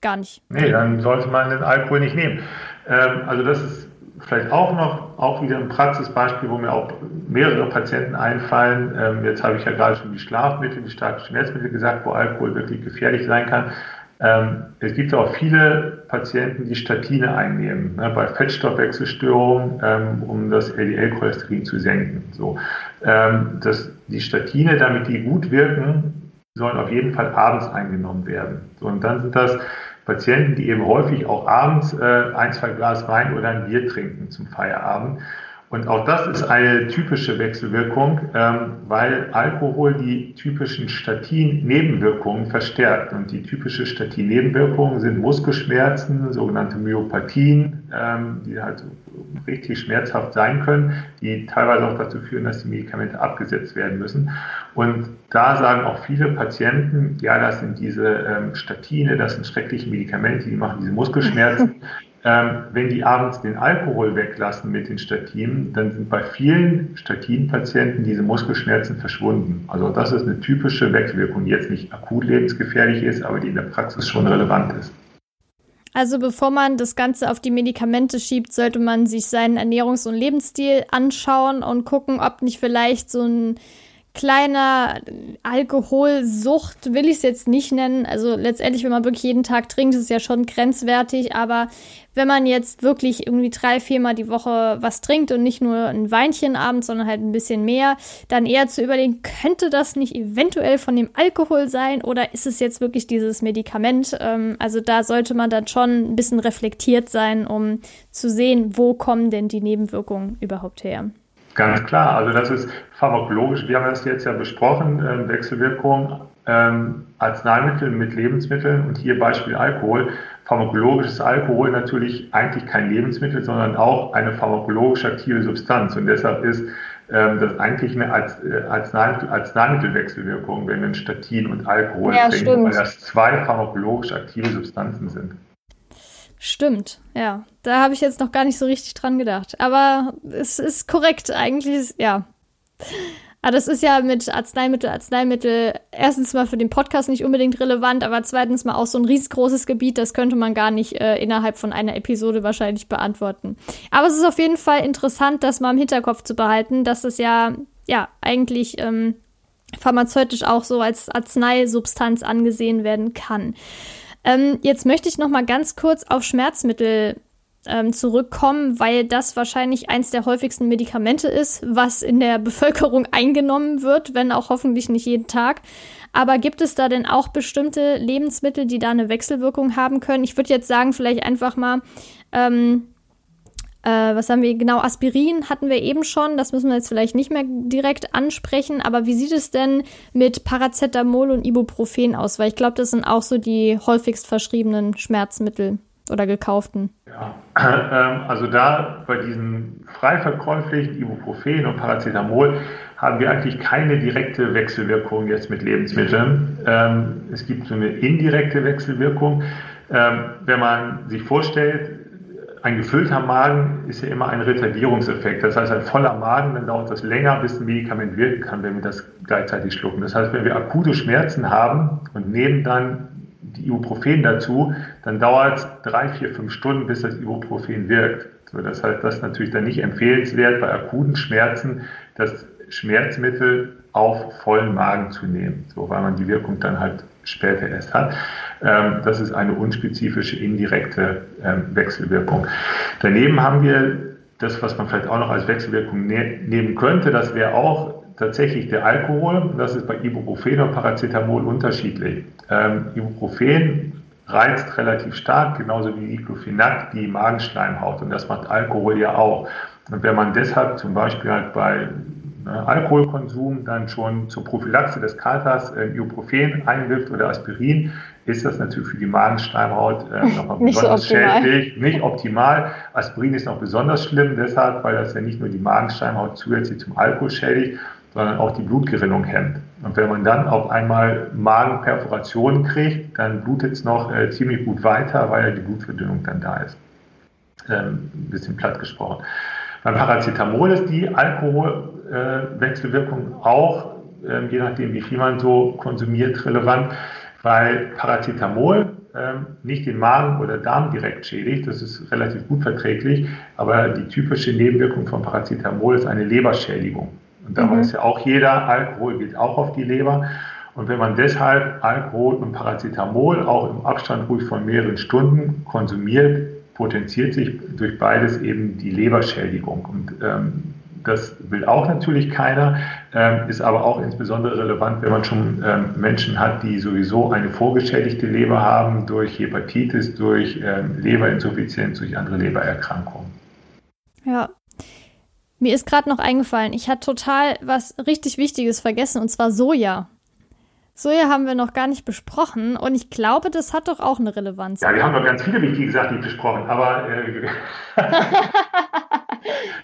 gar nicht. Nee, dann sollte man den Alkohol nicht nehmen. Ähm, also das ist vielleicht auch noch, auch wieder ein Praxisbeispiel, wo mir auch mehrere Patienten einfallen. Ähm, jetzt habe ich ja gerade schon die Schlafmittel, die starken Schmerzmittel gesagt, wo Alkohol wirklich gefährlich sein kann. Ähm, es gibt auch viele Patienten, die Statine einnehmen, ne, bei Fettstoffwechselstörungen, ähm, um das LDL-Cholesterin zu senken. So, ähm, das, die Statine, damit die gut wirken, sollen auf jeden Fall abends eingenommen werden. So, und dann sind das Patienten, die eben häufig auch abends äh, ein, zwei Glas Wein oder ein Bier trinken zum Feierabend. Und auch das ist eine typische Wechselwirkung, ähm, weil Alkohol die typischen Statin-Nebenwirkungen verstärkt. Und die typische Statin-Nebenwirkungen sind Muskelschmerzen, sogenannte Myopathien, ähm, die halt richtig schmerzhaft sein können, die teilweise auch dazu führen, dass die Medikamente abgesetzt werden müssen. Und da sagen auch viele Patienten, ja, das sind diese ähm, Statine, das sind schreckliche Medikamente, die machen diese Muskelschmerzen. Ähm, wenn die abends den Alkohol weglassen mit den Statinen, dann sind bei vielen Statinpatienten diese Muskelschmerzen verschwunden. Also das ist eine typische Wechselwirkung, die jetzt nicht akut lebensgefährlich ist, aber die in der Praxis schon relevant ist. Also bevor man das Ganze auf die Medikamente schiebt, sollte man sich seinen Ernährungs- und Lebensstil anschauen und gucken, ob nicht vielleicht so ein kleiner Alkoholsucht will ich es jetzt nicht nennen. Also letztendlich, wenn man wirklich jeden Tag trinkt, ist es ja schon grenzwertig. Aber wenn man jetzt wirklich irgendwie drei, viermal die Woche was trinkt und nicht nur ein Weinchen abends, sondern halt ein bisschen mehr, dann eher zu überlegen, könnte das nicht eventuell von dem Alkohol sein oder ist es jetzt wirklich dieses Medikament? Ähm, also da sollte man dann schon ein bisschen reflektiert sein, um zu sehen, wo kommen denn die Nebenwirkungen überhaupt her. Ganz klar, also das ist pharmakologisch, wir haben das jetzt ja besprochen, äh, Wechselwirkung ähm, Arzneimittel mit Lebensmitteln und hier Beispiel Alkohol. Pharmakologisch ist Alkohol natürlich eigentlich kein Lebensmittel, sondern auch eine pharmakologisch aktive Substanz und deshalb ist ähm, das eigentlich eine Arz äh, Arzneimittel Arzneimittelwechselwirkung, wenn wir Statin und Alkohol ja, trinken, stimmt. weil das zwei pharmakologisch aktive Substanzen sind. Stimmt, ja. Da habe ich jetzt noch gar nicht so richtig dran gedacht. Aber es ist korrekt. Eigentlich ist, ja. Aber das ist ja mit Arzneimittel, Arzneimittel erstens mal für den Podcast nicht unbedingt relevant, aber zweitens mal auch so ein riesengroßes Gebiet, das könnte man gar nicht äh, innerhalb von einer Episode wahrscheinlich beantworten. Aber es ist auf jeden Fall interessant, das mal im Hinterkopf zu behalten, dass es ja, ja, eigentlich ähm, pharmazeutisch auch so als Arzneisubstanz angesehen werden kann. Ähm, jetzt möchte ich noch mal ganz kurz auf Schmerzmittel ähm, zurückkommen, weil das wahrscheinlich eins der häufigsten Medikamente ist, was in der Bevölkerung eingenommen wird, wenn auch hoffentlich nicht jeden Tag. Aber gibt es da denn auch bestimmte Lebensmittel, die da eine Wechselwirkung haben können? Ich würde jetzt sagen, vielleicht einfach mal ähm, äh, was haben wir genau? Aspirin hatten wir eben schon. Das müssen wir jetzt vielleicht nicht mehr direkt ansprechen. Aber wie sieht es denn mit Paracetamol und Ibuprofen aus? Weil ich glaube, das sind auch so die häufigst verschriebenen Schmerzmittel oder gekauften. Ja, ähm, also da bei diesen frei verkäuflichen Ibuprofen und Paracetamol haben wir eigentlich keine direkte Wechselwirkung jetzt mit Lebensmitteln. Ähm, es gibt so eine indirekte Wechselwirkung. Ähm, wenn man sich vorstellt, ein gefüllter Magen ist ja immer ein Retardierungseffekt. Das heißt, ein voller Magen, dann dauert das länger, bis ein Medikament wirken kann, wenn wir das gleichzeitig schlucken. Das heißt, wenn wir akute Schmerzen haben und nehmen dann die Ibuprofen dazu, dann dauert es drei, vier, fünf Stunden, bis das Ibuprofen wirkt. So, das heißt, das ist natürlich dann nicht empfehlenswert, bei akuten Schmerzen das Schmerzmittel auf vollen Magen zu nehmen, so, weil man die Wirkung dann halt später erst hat. Ähm, das ist eine unspezifische indirekte ähm, Wechselwirkung. Daneben haben wir das, was man vielleicht auch noch als Wechselwirkung ne nehmen könnte, das wäre auch tatsächlich der Alkohol. Das ist bei Ibuprofen und Paracetamol unterschiedlich. Ähm, Ibuprofen reizt relativ stark, genauso wie Diclofenac, die Magenschleimhaut. Und das macht Alkohol ja auch. Und wenn man deshalb zum Beispiel halt bei ne, Alkoholkonsum dann schon zur Prophylaxe des Katers äh, Ibuprofen einwirft oder Aspirin, ist das natürlich für die Magenschleimhaut äh, nochmal besonders so schädlich, nicht optimal. Aspirin ist noch besonders schlimm, deshalb, weil das ja nicht nur die Magenschleimhaut zusätzlich zum Alkohol schädigt, sondern auch die Blutgerinnung hemmt. Und wenn man dann auf einmal Magenperforationen kriegt, dann blutet es noch äh, ziemlich gut weiter, weil ja die Blutverdünnung dann da ist. Ähm, ein bisschen platt gesprochen. Beim Paracetamol ist die Alkoholwechselwirkung äh, auch, äh, je nachdem wie viel man so konsumiert, relevant, weil Paracetamol ähm, nicht den Magen oder Darm direkt schädigt. Das ist relativ gut verträglich. Aber die typische Nebenwirkung von Paracetamol ist eine Leberschädigung. Und da mhm. weiß ja auch jeder, Alkohol geht auch auf die Leber. Und wenn man deshalb Alkohol und Paracetamol auch im Abstand ruhig von mehreren Stunden konsumiert, potenziert sich durch beides eben die Leberschädigung. Und ähm, das will auch natürlich keiner, ähm, ist aber auch insbesondere relevant, wenn man schon ähm, Menschen hat, die sowieso eine vorgeschädigte Leber haben durch Hepatitis, durch ähm, Leberinsuffizienz, durch andere Lebererkrankungen. Ja. Mir ist gerade noch eingefallen, ich hatte total was richtig Wichtiges vergessen, und zwar Soja. Soja haben wir noch gar nicht besprochen und ich glaube, das hat doch auch eine Relevanz. Ja, wir haben noch ganz viele wichtige Sachen nicht besprochen, aber äh,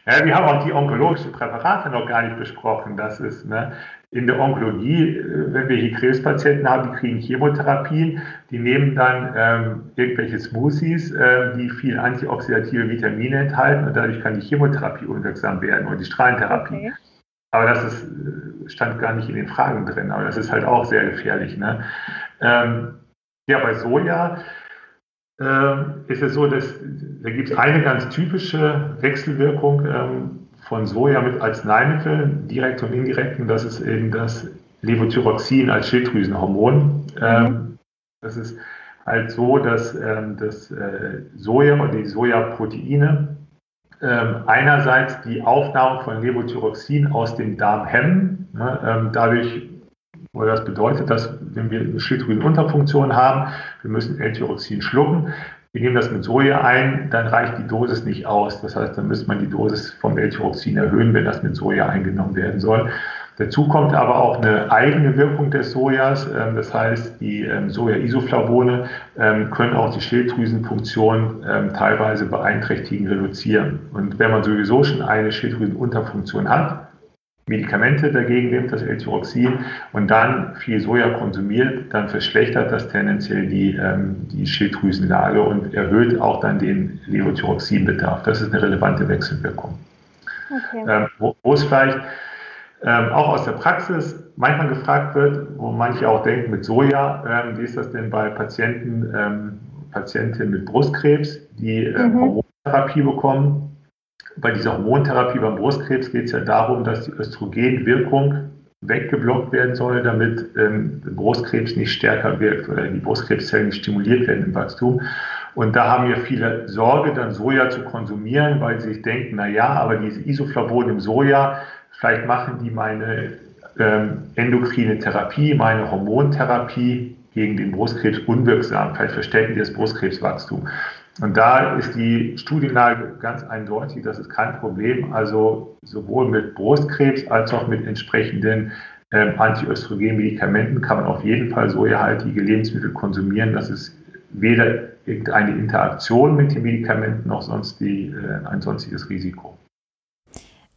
ja, wir haben auch die onkologischen Präparate noch gar nicht besprochen. Das ist ne, in der Onkologie, äh, wenn wir hier Krebspatienten haben, die kriegen Chemotherapien, die nehmen dann ähm, irgendwelche Smoothies, äh, die viel antioxidative Vitamine enthalten und dadurch kann die Chemotherapie unwirksam werden und die Strahlentherapie. Okay. Aber das ist, äh, stand gar nicht in den Fragen drin, aber das ist halt auch sehr gefährlich. Ne? Ähm, ja, bei Soja äh, ist es so, dass da gibt es eine ganz typische Wechselwirkung ähm, von Soja mit Arzneimitteln, direkt und indirekt, und das ist eben das Levothyroxin als Schilddrüsenhormon. Ähm, mhm. Das ist halt so, dass ähm, das äh, Soja und die Sojaproteine ähm, einerseits die Aufnahme von Levothyroxin aus dem Darm hemmen. Ne, ähm, dadurch, oder das bedeutet, dass wenn wir eine Schilddrüsenunterfunktion haben, wir müssen L-Tyroxin schlucken. Wir nehmen das mit Soja ein, dann reicht die Dosis nicht aus. Das heißt, dann müsste man die Dosis vom L-Tyroxin erhöhen, wenn das mit Soja eingenommen werden soll. Dazu kommt aber auch eine eigene Wirkung des Sojas. Ähm, das heißt, die ähm, Soja-Isoflavone ähm, können auch die Schilddrüsenfunktion teilweise beeinträchtigen, reduzieren. Und wenn man sowieso schon eine Schilddrüsenunterfunktion hat, Medikamente dagegen nimmt, das L-Tyroxin, und dann viel Soja konsumiert, dann verschlechtert das tendenziell die, die Schilddrüsenlage und erhöht auch dann den Levothyroxinbedarf. Das ist eine relevante Wechselwirkung. Okay. wo, wo es vielleicht ähm, auch aus der Praxis manchmal gefragt wird, wo manche auch denken, mit Soja, ähm, wie ist das denn bei Patienten, ähm, Patientinnen mit Brustkrebs, die ähm, mhm. Hormontherapie bekommen? Bei dieser Hormontherapie beim Brustkrebs geht es ja darum, dass die Östrogenwirkung weggeblockt werden soll, damit ähm, Brustkrebs nicht stärker wirkt oder die Brustkrebszellen nicht stimuliert werden im Wachstum. Und da haben ja viele Sorge, dann Soja zu konsumieren, weil sie sich denken, na ja, aber diese Isoflavon im Soja, Vielleicht machen die meine ähm, endokrine Therapie, meine Hormontherapie gegen den Brustkrebs unwirksam. Vielleicht verstärken die das Brustkrebswachstum. Und da ist die Studienlage ganz eindeutig, das ist kein Problem. Also sowohl mit Brustkrebs als auch mit entsprechenden ähm, Antiöstrogen-Medikamenten kann man auf jeden Fall sojahaltige Lebensmittel konsumieren. Das ist weder irgendeine Interaktion mit den Medikamenten noch sonst die, äh, ein sonstiges Risiko.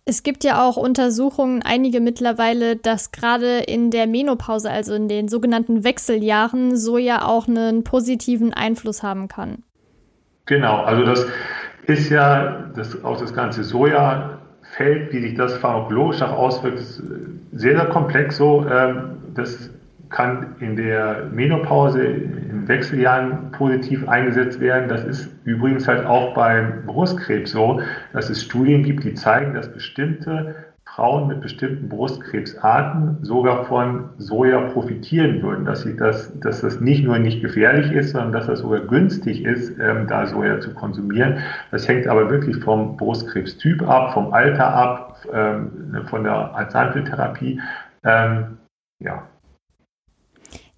Es gibt ja auch Untersuchungen, einige mittlerweile, dass gerade in der Menopause, also in den sogenannten Wechseljahren, Soja auch einen positiven Einfluss haben kann. Genau, also das ist ja das, auch das ganze Sojafeld, wie sich das pharmakologisch auch auswirkt, ist sehr, sehr komplex so. Ähm, das kann in der Menopause, in Wechseljahren positiv eingesetzt werden. Das ist übrigens halt auch beim Brustkrebs so, dass es Studien gibt, die zeigen, dass bestimmte Frauen mit bestimmten Brustkrebsarten sogar von Soja profitieren würden, dass, sie das, dass das nicht nur nicht gefährlich ist, sondern dass das sogar günstig ist, ähm, da Soja zu konsumieren. Das hängt aber wirklich vom Brustkrebstyp ab, vom Alter ab, ähm, von der Arzneimitteltherapie. Ähm, ja,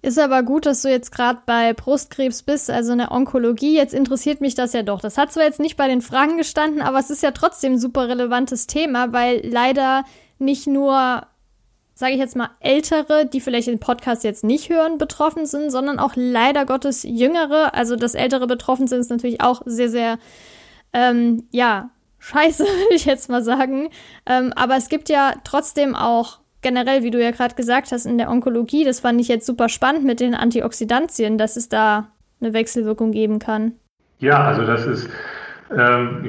ist aber gut, dass du jetzt gerade bei Brustkrebs bist, also in der Onkologie. Jetzt interessiert mich das ja doch. Das hat zwar jetzt nicht bei den Fragen gestanden, aber es ist ja trotzdem ein super relevantes Thema, weil leider nicht nur, sage ich jetzt mal, ältere, die vielleicht den Podcast jetzt nicht hören, betroffen sind, sondern auch leider Gottes jüngere. Also, dass ältere betroffen sind, ist natürlich auch sehr, sehr, ähm, ja, scheiße, würde ich jetzt mal sagen. Ähm, aber es gibt ja trotzdem auch generell, wie du ja gerade gesagt hast, in der Onkologie, das fand ich jetzt super spannend mit den Antioxidantien, dass es da eine Wechselwirkung geben kann. Ja, also das ist, ähm,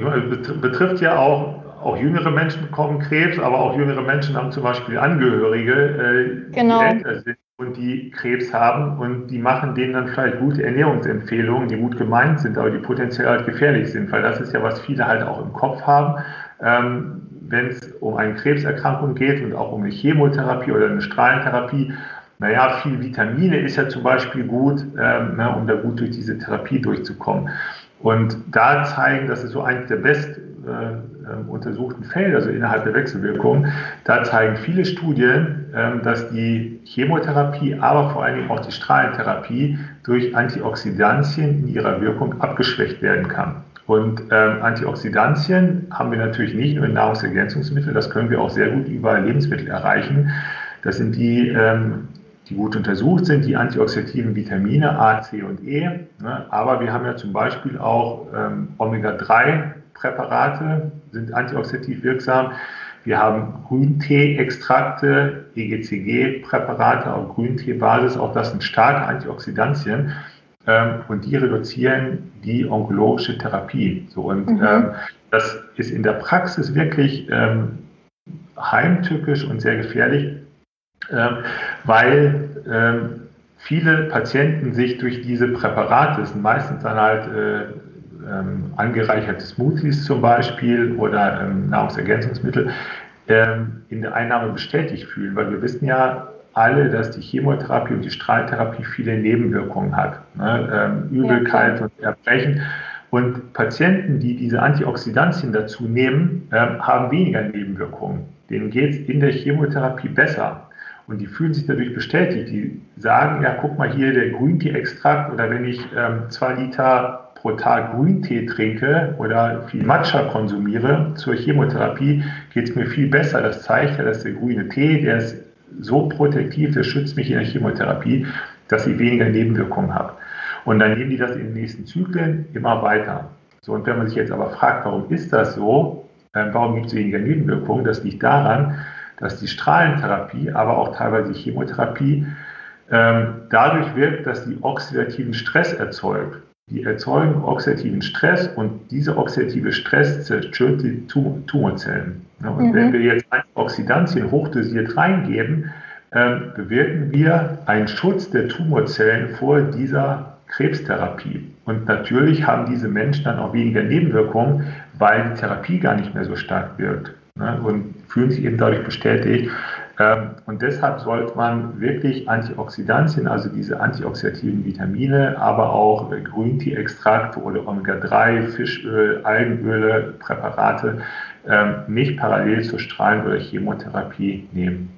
betrifft ja auch, auch jüngere Menschen bekommen Krebs, aber auch jüngere Menschen haben zum Beispiel Angehörige, äh, genau. die älter sind und die Krebs haben und die machen denen dann vielleicht gute Ernährungsempfehlungen, die gut gemeint sind, aber die potenziell halt gefährlich sind, weil das ist ja, was viele halt auch im Kopf haben. Ähm, Wenn es um eine Krebserkrankung geht und auch um eine Chemotherapie oder eine Strahlentherapie, naja, viel Vitamine ist ja zum Beispiel gut, ähm, ne, um da gut durch diese Therapie durchzukommen. Und da zeigen, das ist so eines der best äh, ähm, untersuchten Felder, also innerhalb der Wechselwirkung, da zeigen viele Studien, äh, dass die Chemotherapie, aber vor allen Dingen auch die Strahlentherapie durch Antioxidantien in ihrer Wirkung abgeschwächt werden kann. Und ähm, Antioxidantien haben wir natürlich nicht nur in Nahrungsergänzungsmitteln, das können wir auch sehr gut über Lebensmittel erreichen. Das sind die ähm, die gut untersucht sind, die antioxidativen Vitamine A, C und E. Ne? Aber wir haben ja zum Beispiel auch ähm, Omega-3-Präparate, sind antioxidativ wirksam. Wir haben Grüntee-Extrakte, EGCG-Präparate auf Grüntee-Basis, auch das sind starke Antioxidantien. Ähm, und die reduzieren die onkologische Therapie. So, und mhm. ähm, das ist in der Praxis wirklich ähm, heimtückisch und sehr gefährlich, ähm, weil ähm, viele Patienten sich durch diese Präparate, das sind meistens dann halt äh, ähm, angereicherte Smoothies zum Beispiel oder Nahrungsergänzungsmittel, in der Einnahme bestätigt fühlen, weil wir wissen ja alle, dass die Chemotherapie und die Strahltherapie viele Nebenwirkungen hat. Ne? Übelkeit ja. und Erbrechen. Und Patienten, die diese Antioxidantien dazu nehmen, haben weniger Nebenwirkungen. Denen geht es in der Chemotherapie besser. Und die fühlen sich dadurch bestätigt. Die sagen, ja, guck mal hier, der Grüntee-Extrakt oder wenn ich ähm, zwei Liter pro Tag Grüntee trinke oder viel Matcha konsumiere zur Chemotherapie, geht es mir viel besser. Das zeigt ja, dass der grüne Tee, der ist so protektiv, der schützt mich in der Chemotherapie, dass ich weniger Nebenwirkungen habe. Und dann nehmen die das in den nächsten Zyklen immer weiter. So, und wenn man sich jetzt aber fragt, warum ist das so? Ähm, warum gibt es weniger Nebenwirkungen? Das liegt daran, dass die Strahlentherapie, aber auch teilweise die Chemotherapie ähm, dadurch wirkt, dass die oxidativen Stress erzeugt. Die erzeugen oxidativen Stress und dieser oxidative Stress zerstört die Tumorzellen. Und mhm. wenn wir jetzt Oxidantien hochdosiert reingeben, ähm, bewirken wir einen Schutz der Tumorzellen vor dieser Krebstherapie. Und natürlich haben diese Menschen dann auch weniger Nebenwirkungen, weil die Therapie gar nicht mehr so stark wirkt ne, und fühlen sich eben dadurch bestätigt. Ähm, und deshalb sollte man wirklich Antioxidantien, also diese antioxidativen Vitamine, aber auch äh, Grüntee-Extrakte oder Omega-3, Fischöl, Algenöle, Präparate ähm, nicht parallel zur Strahlen- oder Chemotherapie nehmen.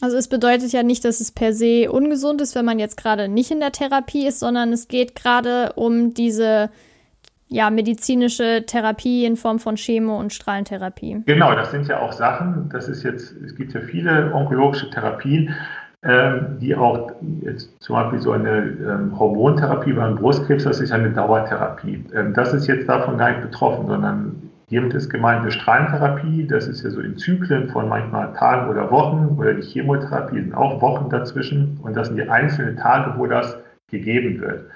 Also es bedeutet ja nicht, dass es per se ungesund ist, wenn man jetzt gerade nicht in der Therapie ist, sondern es geht gerade um diese ja, medizinische Therapie in Form von Chemo- und Strahlentherapie. Genau, das sind ja auch Sachen, das ist jetzt, es gibt ja viele onkologische Therapien, ähm, die auch jetzt zum Beispiel so eine ähm, Hormontherapie beim Brustkrebs, das ist eine Dauertherapie. Ähm, das ist jetzt davon gar nicht betroffen, sondern hiermit ist gemeint eine Strahlentherapie, das ist ja so in Zyklen von manchmal Tagen oder Wochen oder die Chemotherapie sind auch Wochen dazwischen und das sind die einzelnen Tage, wo das gegeben wird.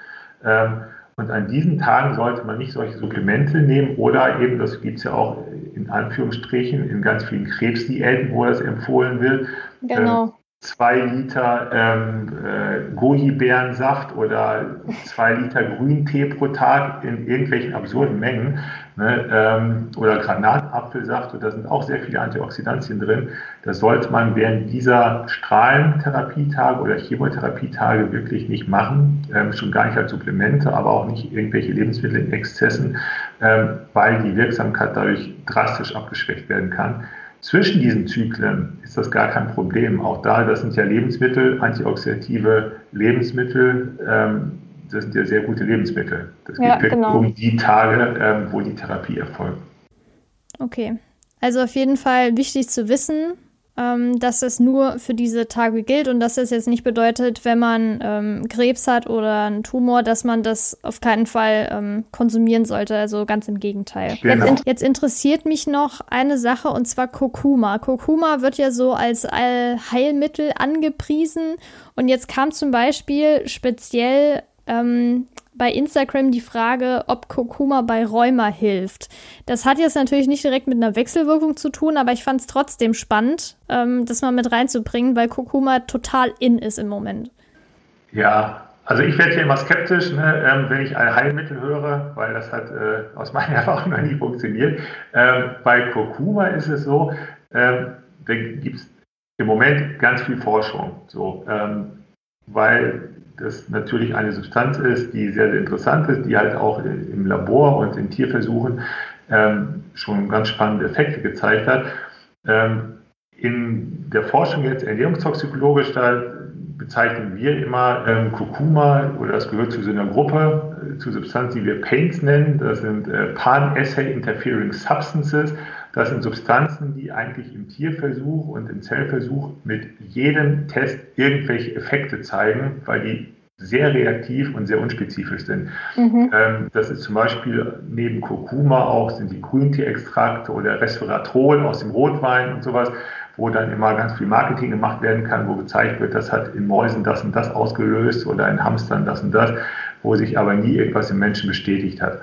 Ähm, und an diesen Tagen sollte man nicht solche Supplemente nehmen oder eben, das gibt es ja auch in Anführungsstrichen in ganz vielen Krebsdiäten, wo das empfohlen wird. Genau. Zwei Liter ähm, äh, Goji-Beerensaft oder zwei Liter Grüntee pro Tag in irgendwelchen absurden Mengen ne, ähm, oder Granatapfelsaft, und da sind auch sehr viele Antioxidantien drin. Das sollte man während dieser Strahlentherapietage oder Chemotherapietage wirklich nicht machen, ähm, schon gar nicht als Supplemente, aber auch nicht irgendwelche Lebensmittel in Exzessen, ähm, weil die Wirksamkeit dadurch drastisch abgeschwächt werden kann. Zwischen diesen Zyklen ist das gar kein Problem. Auch da, das sind ja Lebensmittel, antioxidative Lebensmittel, ähm, das sind ja sehr gute Lebensmittel. Das geht ja, genau. um die Tage, ähm, wo die Therapie erfolgt. Okay. Also auf jeden Fall wichtig zu wissen, ähm, dass es nur für diese Tage gilt und dass es jetzt nicht bedeutet, wenn man ähm, Krebs hat oder einen Tumor, dass man das auf keinen Fall ähm, konsumieren sollte. Also ganz im Gegenteil. Genau. Jetzt, jetzt, interessiert mich noch eine Sache und zwar Kurkuma. Kurkuma wird ja so als Heilmittel angepriesen und jetzt kam zum Beispiel speziell ähm, bei Instagram die Frage, ob Kurkuma bei Rheuma hilft. Das hat jetzt natürlich nicht direkt mit einer Wechselwirkung zu tun, aber ich fand es trotzdem spannend, ähm, das mal mit reinzubringen, weil Kurkuma total in ist im Moment. Ja, also ich werde hier immer skeptisch, ne, ähm, wenn ich ein Heilmittel höre, weil das hat äh, aus meiner Erfahrung noch nie funktioniert. Ähm, bei Kurkuma ist es so, ähm, da gibt es im Moment ganz viel Forschung, so, ähm, weil das natürlich eine Substanz ist, die sehr, sehr interessant ist, die halt auch im Labor und in Tierversuchen ähm, schon ganz spannende Effekte gezeigt hat. Ähm, in der Forschung jetzt ernährungstoxikologisch, da bezeichnen wir immer ähm, Kurkuma oder das gehört zu so einer Gruppe, äh, zu Substanzen, die wir Paints nennen. Das sind äh, Pan-Assay Interfering Substances. Das sind Substanzen, die eigentlich im Tierversuch und im Zellversuch mit jedem Test irgendwelche Effekte zeigen, weil die sehr reaktiv und sehr unspezifisch sind. Mhm. Ähm, das ist zum Beispiel neben Kurkuma auch sind die Grüntierextrakte oder Resveratrol aus dem Rotwein und sowas, wo dann immer ganz viel Marketing gemacht werden kann, wo gezeigt wird, das hat in Mäusen das und das ausgelöst oder in Hamstern das und das, wo sich aber nie irgendwas im Menschen bestätigt hat.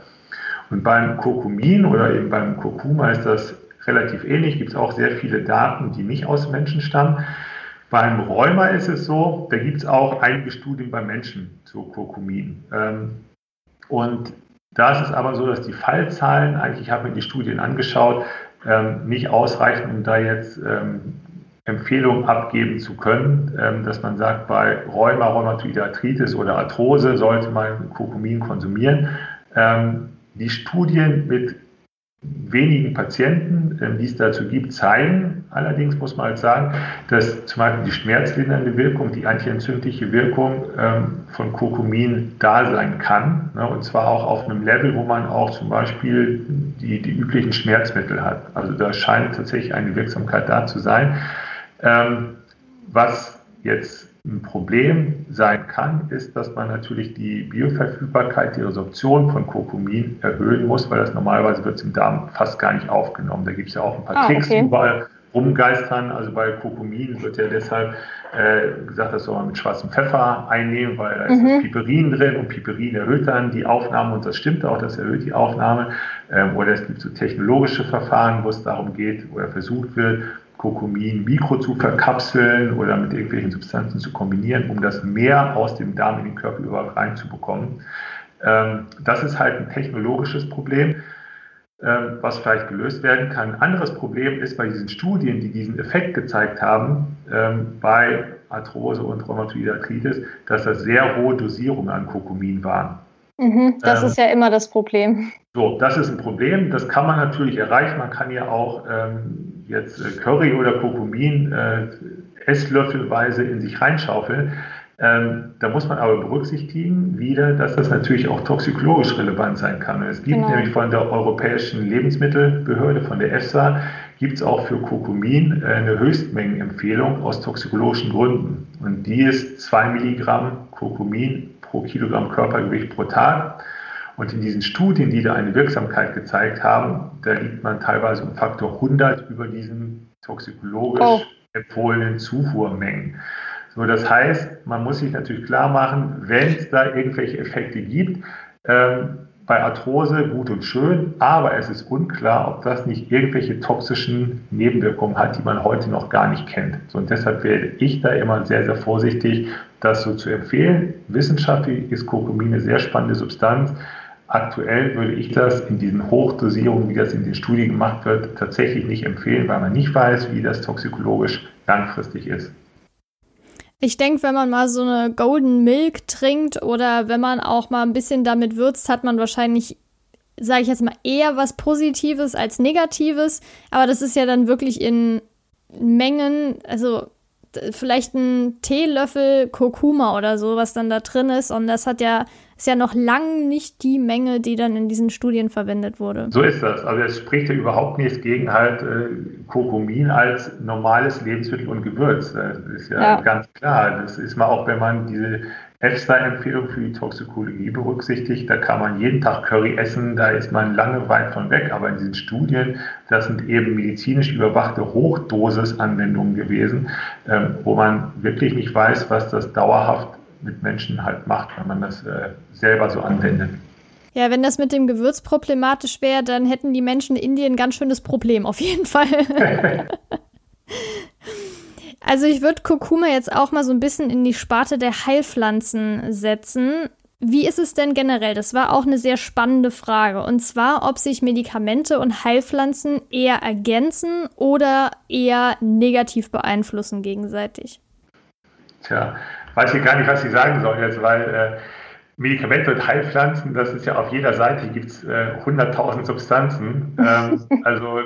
Und beim Kurkumin oder eben beim Kurkuma ist das relativ ähnlich, gibt es auch sehr viele Daten, die nicht aus Menschen stammen. Beim Rheuma ist es so, da gibt es auch einige Studien beim Menschen zu Kurkumin. Ähm, und da ist es aber so, dass die Fallzahlen, eigentlich ich habe mir die Studien angeschaut, ähm, nicht ausreichen, um da jetzt ähm, Empfehlungen abgeben zu können, dass man sagt, bei Rheuma, Rheumatoide Arthritis oder Arthrose sollte man Kurkumin konsumieren. Die Studien mit wenigen Patienten, die es dazu gibt, zeigen, allerdings muss man halt sagen, dass zum Beispiel die schmerzlindernde Wirkung, die antientzündliche Wirkung ähm, von Kurkumin da sein kann. Ne, und zwar auch auf einem Level, wo man auch zum Beispiel die, die üblichen Schmerzmittel hat. Also da scheint tatsächlich eine Wirksamkeit da zu sein. Ähm, was jetzt ein Problem sein kann, ist, dass man natürlich die Bioverfügbarkeit, die Resorption von Kurkumin erhöhen muss, weil das normalerweise wird im Darm fast gar nicht aufgenommen. Da gibt es ja auch ein paar ah, Tricks okay. überall rumgeistern. Also bei Kurkumin wird ja deshalb äh, gesagt, das soll man mit schwarzem Pfeffer einnehmen, weil da ist mhm. Piperin drin und Piperin erhöht dann die Aufnahme und das stimmt auch, das erhöht die Aufnahme. Ähm, oder es gibt so technologische Verfahren, wo es darum geht oder versucht wird, Kurkumin mikro zu verkapseln oder mit irgendwelchen Substanzen zu kombinieren, um das mehr aus dem Darm in den Körper überall reinzubekommen. Ähm, das ist halt ein technologisches Problem, ähm, was vielleicht gelöst werden kann. Ein anderes Problem ist bei diesen Studien, die diesen Effekt gezeigt haben, ähm, bei Arthrose und Rheumatoide Arthritis, dass das sehr hohe Dosierungen an Kurkumin waren. Mhm, das ähm, ist ja immer das Problem. So, das ist ein Problem. Das kann man natürlich erreichen. Man kann ja auch ähm, jetzt äh, Curry oder Kurkumin äh, Esslöffelweise in sich reinschaufeln. Ähm, da muss man aber berücksichtigen wieder, dass das natürlich auch toxikologisch relevant sein kann. Es gibt genau. nämlich von der Europäischen Lebensmittelbehörde, von der EFSA, gibt es auch für Kurkumin äh, eine Höchstmengenempfehlung aus toxikologischen Gründen. Und die ist 2 Milligramm Kurkumin pro Kilogramm Körpergewicht pro Tag. Und in diesen Studien, die da eine Wirksamkeit gezeigt haben, da liegt man teilweise um Faktor 100 über diesen toxikologisch oh. empfohlenen Zufuhrmengen. So, das heißt, man muss sich natürlich klar machen, wenn es da irgendwelche Effekte gibt, ähm, bei Arthrose gut und schön, aber es ist unklar, ob das nicht irgendwelche toxischen Nebenwirkungen hat, die man heute noch gar nicht kennt. So, und deshalb werde ich da immer sehr, sehr vorsichtig, das so zu empfehlen. Wissenschaftlich ist Kurkumin eine sehr spannende Substanz. Aktuell würde ich das in diesen Hochdosierungen, wie das in den Studien gemacht wird, tatsächlich nicht empfehlen, weil man nicht weiß, wie das toxikologisch langfristig ist. Ich denke, wenn man mal so eine Golden Milk trinkt oder wenn man auch mal ein bisschen damit würzt, hat man wahrscheinlich, sage ich jetzt mal, eher was Positives als Negatives. Aber das ist ja dann wirklich in Mengen, also vielleicht ein Teelöffel Kurkuma oder so, was dann da drin ist. Und das hat ja, ist ja noch lang nicht die Menge, die dann in diesen Studien verwendet wurde. So ist das. Also es spricht ja überhaupt nichts gegen halt äh, Kurkumin als normales Lebensmittel und Gewürz. Das ist ja, ja, ganz klar. Das ist mal auch, wenn man diese EFSA-Empfehlung für die Toxikologie berücksichtigt. Da kann man jeden Tag Curry essen, da ist man lange weit von weg. Aber in diesen Studien, das sind eben medizinisch überwachte Hochdosisanwendungen gewesen, ähm, wo man wirklich nicht weiß, was das dauerhaft mit Menschen halt macht, wenn man das äh, selber so anwendet. Ja, wenn das mit dem Gewürz problematisch wäre, dann hätten die Menschen in Indien ein ganz schönes Problem, auf jeden Fall. also ich würde Kurkuma jetzt auch mal so ein bisschen in die Sparte der Heilpflanzen setzen. Wie ist es denn generell? Das war auch eine sehr spannende Frage. Und zwar, ob sich Medikamente und Heilpflanzen eher ergänzen oder eher negativ beeinflussen gegenseitig. Tja, weiß ich gar nicht, was ich sagen soll jetzt, weil äh, Medikamente und Heilpflanzen, das ist ja auf jeder Seite, gibt es äh, 100.000 Substanzen. Ähm, also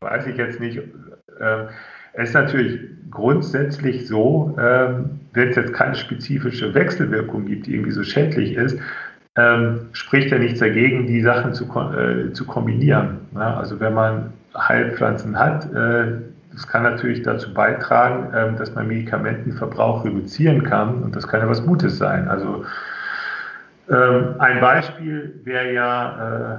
weiß ich jetzt nicht. Ähm, es ist natürlich grundsätzlich so, ähm, wenn es jetzt keine spezifische Wechselwirkung gibt, die irgendwie so schädlich ist, ähm, spricht ja nichts dagegen, die Sachen zu, äh, zu kombinieren. Ne? Also wenn man Heilpflanzen hat, äh, das kann natürlich dazu beitragen, ähm, dass man Medikamentenverbrauch reduzieren kann und das kann ja was Gutes sein. Also ähm, ein Beispiel wäre ja äh,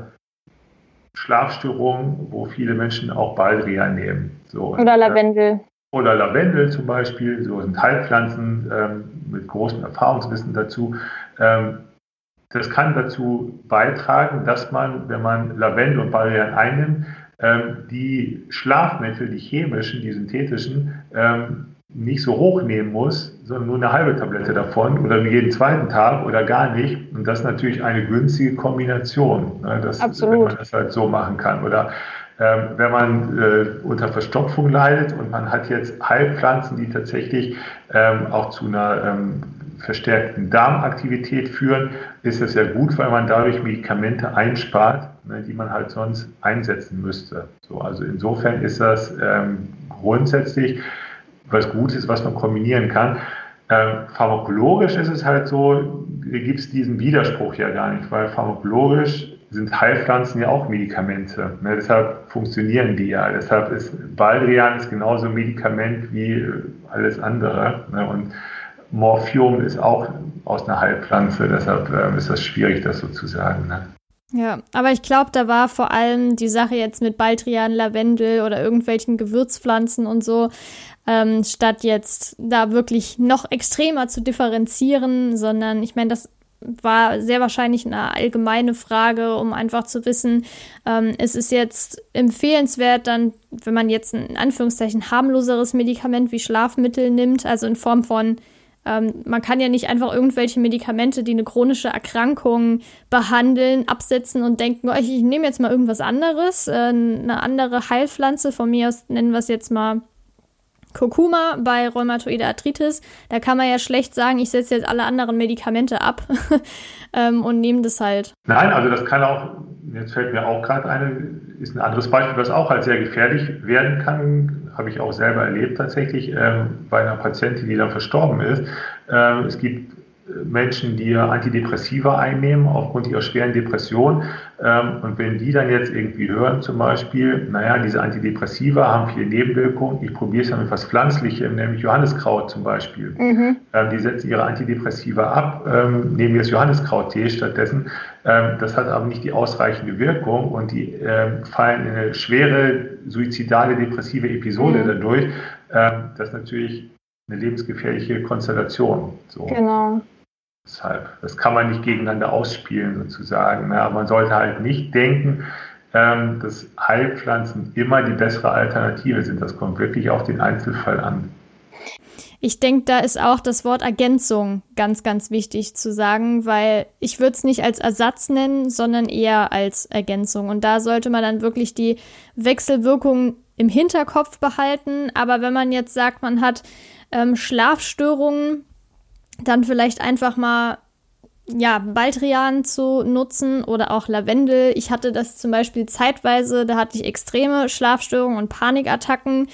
Schlafstörungen, wo viele Menschen auch Baldrian nehmen. So, oder Lavendel. Oder Lavendel zum Beispiel, so sind Heilpflanzen ähm, mit großem Erfahrungswissen dazu. das kann dazu beitragen, dass man, wenn man Lavendel und Baldrian einnimmt, die Schlafmittel, die chemischen, die synthetischen, ähm, nicht so hoch nehmen muss, sondern nur eine halbe Tablette davon oder nur jeden zweiten Tag oder gar nicht. Und das ist natürlich eine günstige Kombination, ne, dass, wenn man das halt so machen kann. Oder ähm, wenn man äh, unter Verstopfung leidet und man hat jetzt Heilpflanzen, die tatsächlich ähm, auch zu einer ähm, verstärkten Darmaktivität führen, ist es ja gut, weil man dadurch Medikamente einspart, ne, die man halt sonst einsetzen müsste. So, also insofern ist das ähm, grundsätzlich was Gutes, was man kombinieren kann. Ähm, pharmakologisch ist es halt so, gibt es diesen Widerspruch ja gar nicht, weil pharmakologisch sind Heilpflanzen ja auch Medikamente. Ne, deshalb funktionieren die ja. Deshalb ist Baldrian ist genauso ein Medikament wie alles andere. Ne, und Morphium ist auch aus einer Heilpflanze, deshalb äh, ist das schwierig, das so zu sagen. Ne? Ja, aber ich glaube, da war vor allem die Sache jetzt mit Baldrian, Lavendel oder irgendwelchen Gewürzpflanzen und so, ähm, statt jetzt da wirklich noch extremer zu differenzieren, sondern ich meine, das war sehr wahrscheinlich eine allgemeine Frage, um einfach zu wissen, ähm, es ist jetzt empfehlenswert, dann, wenn man jetzt ein in Anführungszeichen harmloseres Medikament wie Schlafmittel nimmt, also in Form von ähm, man kann ja nicht einfach irgendwelche Medikamente, die eine chronische Erkrankung behandeln, absetzen und denken, oh, ich, ich nehme jetzt mal irgendwas anderes, äh, eine andere Heilpflanze, von mir aus nennen wir es jetzt mal Kurkuma bei Rheumatoide Arthritis. Da kann man ja schlecht sagen, ich setze jetzt alle anderen Medikamente ab ähm, und nehme das halt. Nein, also das kann auch, jetzt fällt mir auch gerade eine, ist ein anderes Beispiel, was auch halt sehr gefährlich werden kann, habe ich auch selber erlebt tatsächlich ähm, bei einer Patientin, die dann verstorben ist. Ähm, es gibt Menschen, die Antidepressiva einnehmen aufgrund ihrer schweren Depression. Ähm, und wenn die dann jetzt irgendwie hören, zum Beispiel, naja, diese Antidepressiva haben viele Nebenwirkungen, ich probiere es dann mit was Pflanzlichem, nämlich Johanniskraut zum Beispiel. Mhm. Ähm, die setzen ihre Antidepressiva ab, ähm, nehmen jetzt Johanniskrauttee stattdessen. Das hat aber nicht die ausreichende Wirkung und die fallen in eine schwere suizidale depressive Episode mhm. dadurch. Das natürlich eine lebensgefährliche Konstellation. So. Genau. Deshalb, das kann man nicht gegeneinander ausspielen sozusagen. Ja, man sollte halt nicht denken, ähm, dass Heilpflanzen immer die bessere Alternative sind. Das kommt wirklich auf den Einzelfall an. Ich denke, da ist auch das Wort Ergänzung ganz, ganz wichtig zu sagen, weil ich würde es nicht als Ersatz nennen, sondern eher als Ergänzung. Und da sollte man dann wirklich die Wechselwirkungen im Hinterkopf behalten. Aber wenn man jetzt sagt, man hat ähm, Schlafstörungen, dann vielleicht einfach mal ja, Baldrian zu nutzen oder auch Lavendel. Ich hatte das zum Beispiel zeitweise, da hatte ich extreme Schlafstörungen und Panikattacken.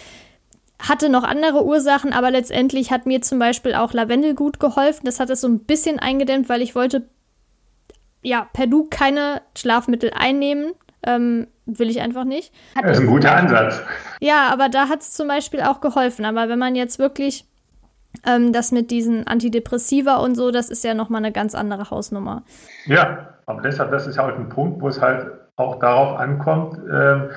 Hatte noch andere Ursachen, aber letztendlich hat mir zum Beispiel auch Lavendel gut geholfen. Das hat es so ein bisschen eingedämmt, weil ich wollte ja per Du keine Schlafmittel einnehmen. Ähm, will ich einfach nicht. Das ist ein guter Ansatz. Ja, aber da hat es zum Beispiel auch geholfen. Aber wenn man jetzt wirklich ähm, das mit diesen Antidepressiva und so, das ist ja nochmal eine ganz andere Hausnummer. Ja, aber deshalb, das ist ja halt ein Punkt, wo es halt auch darauf ankommt, äh,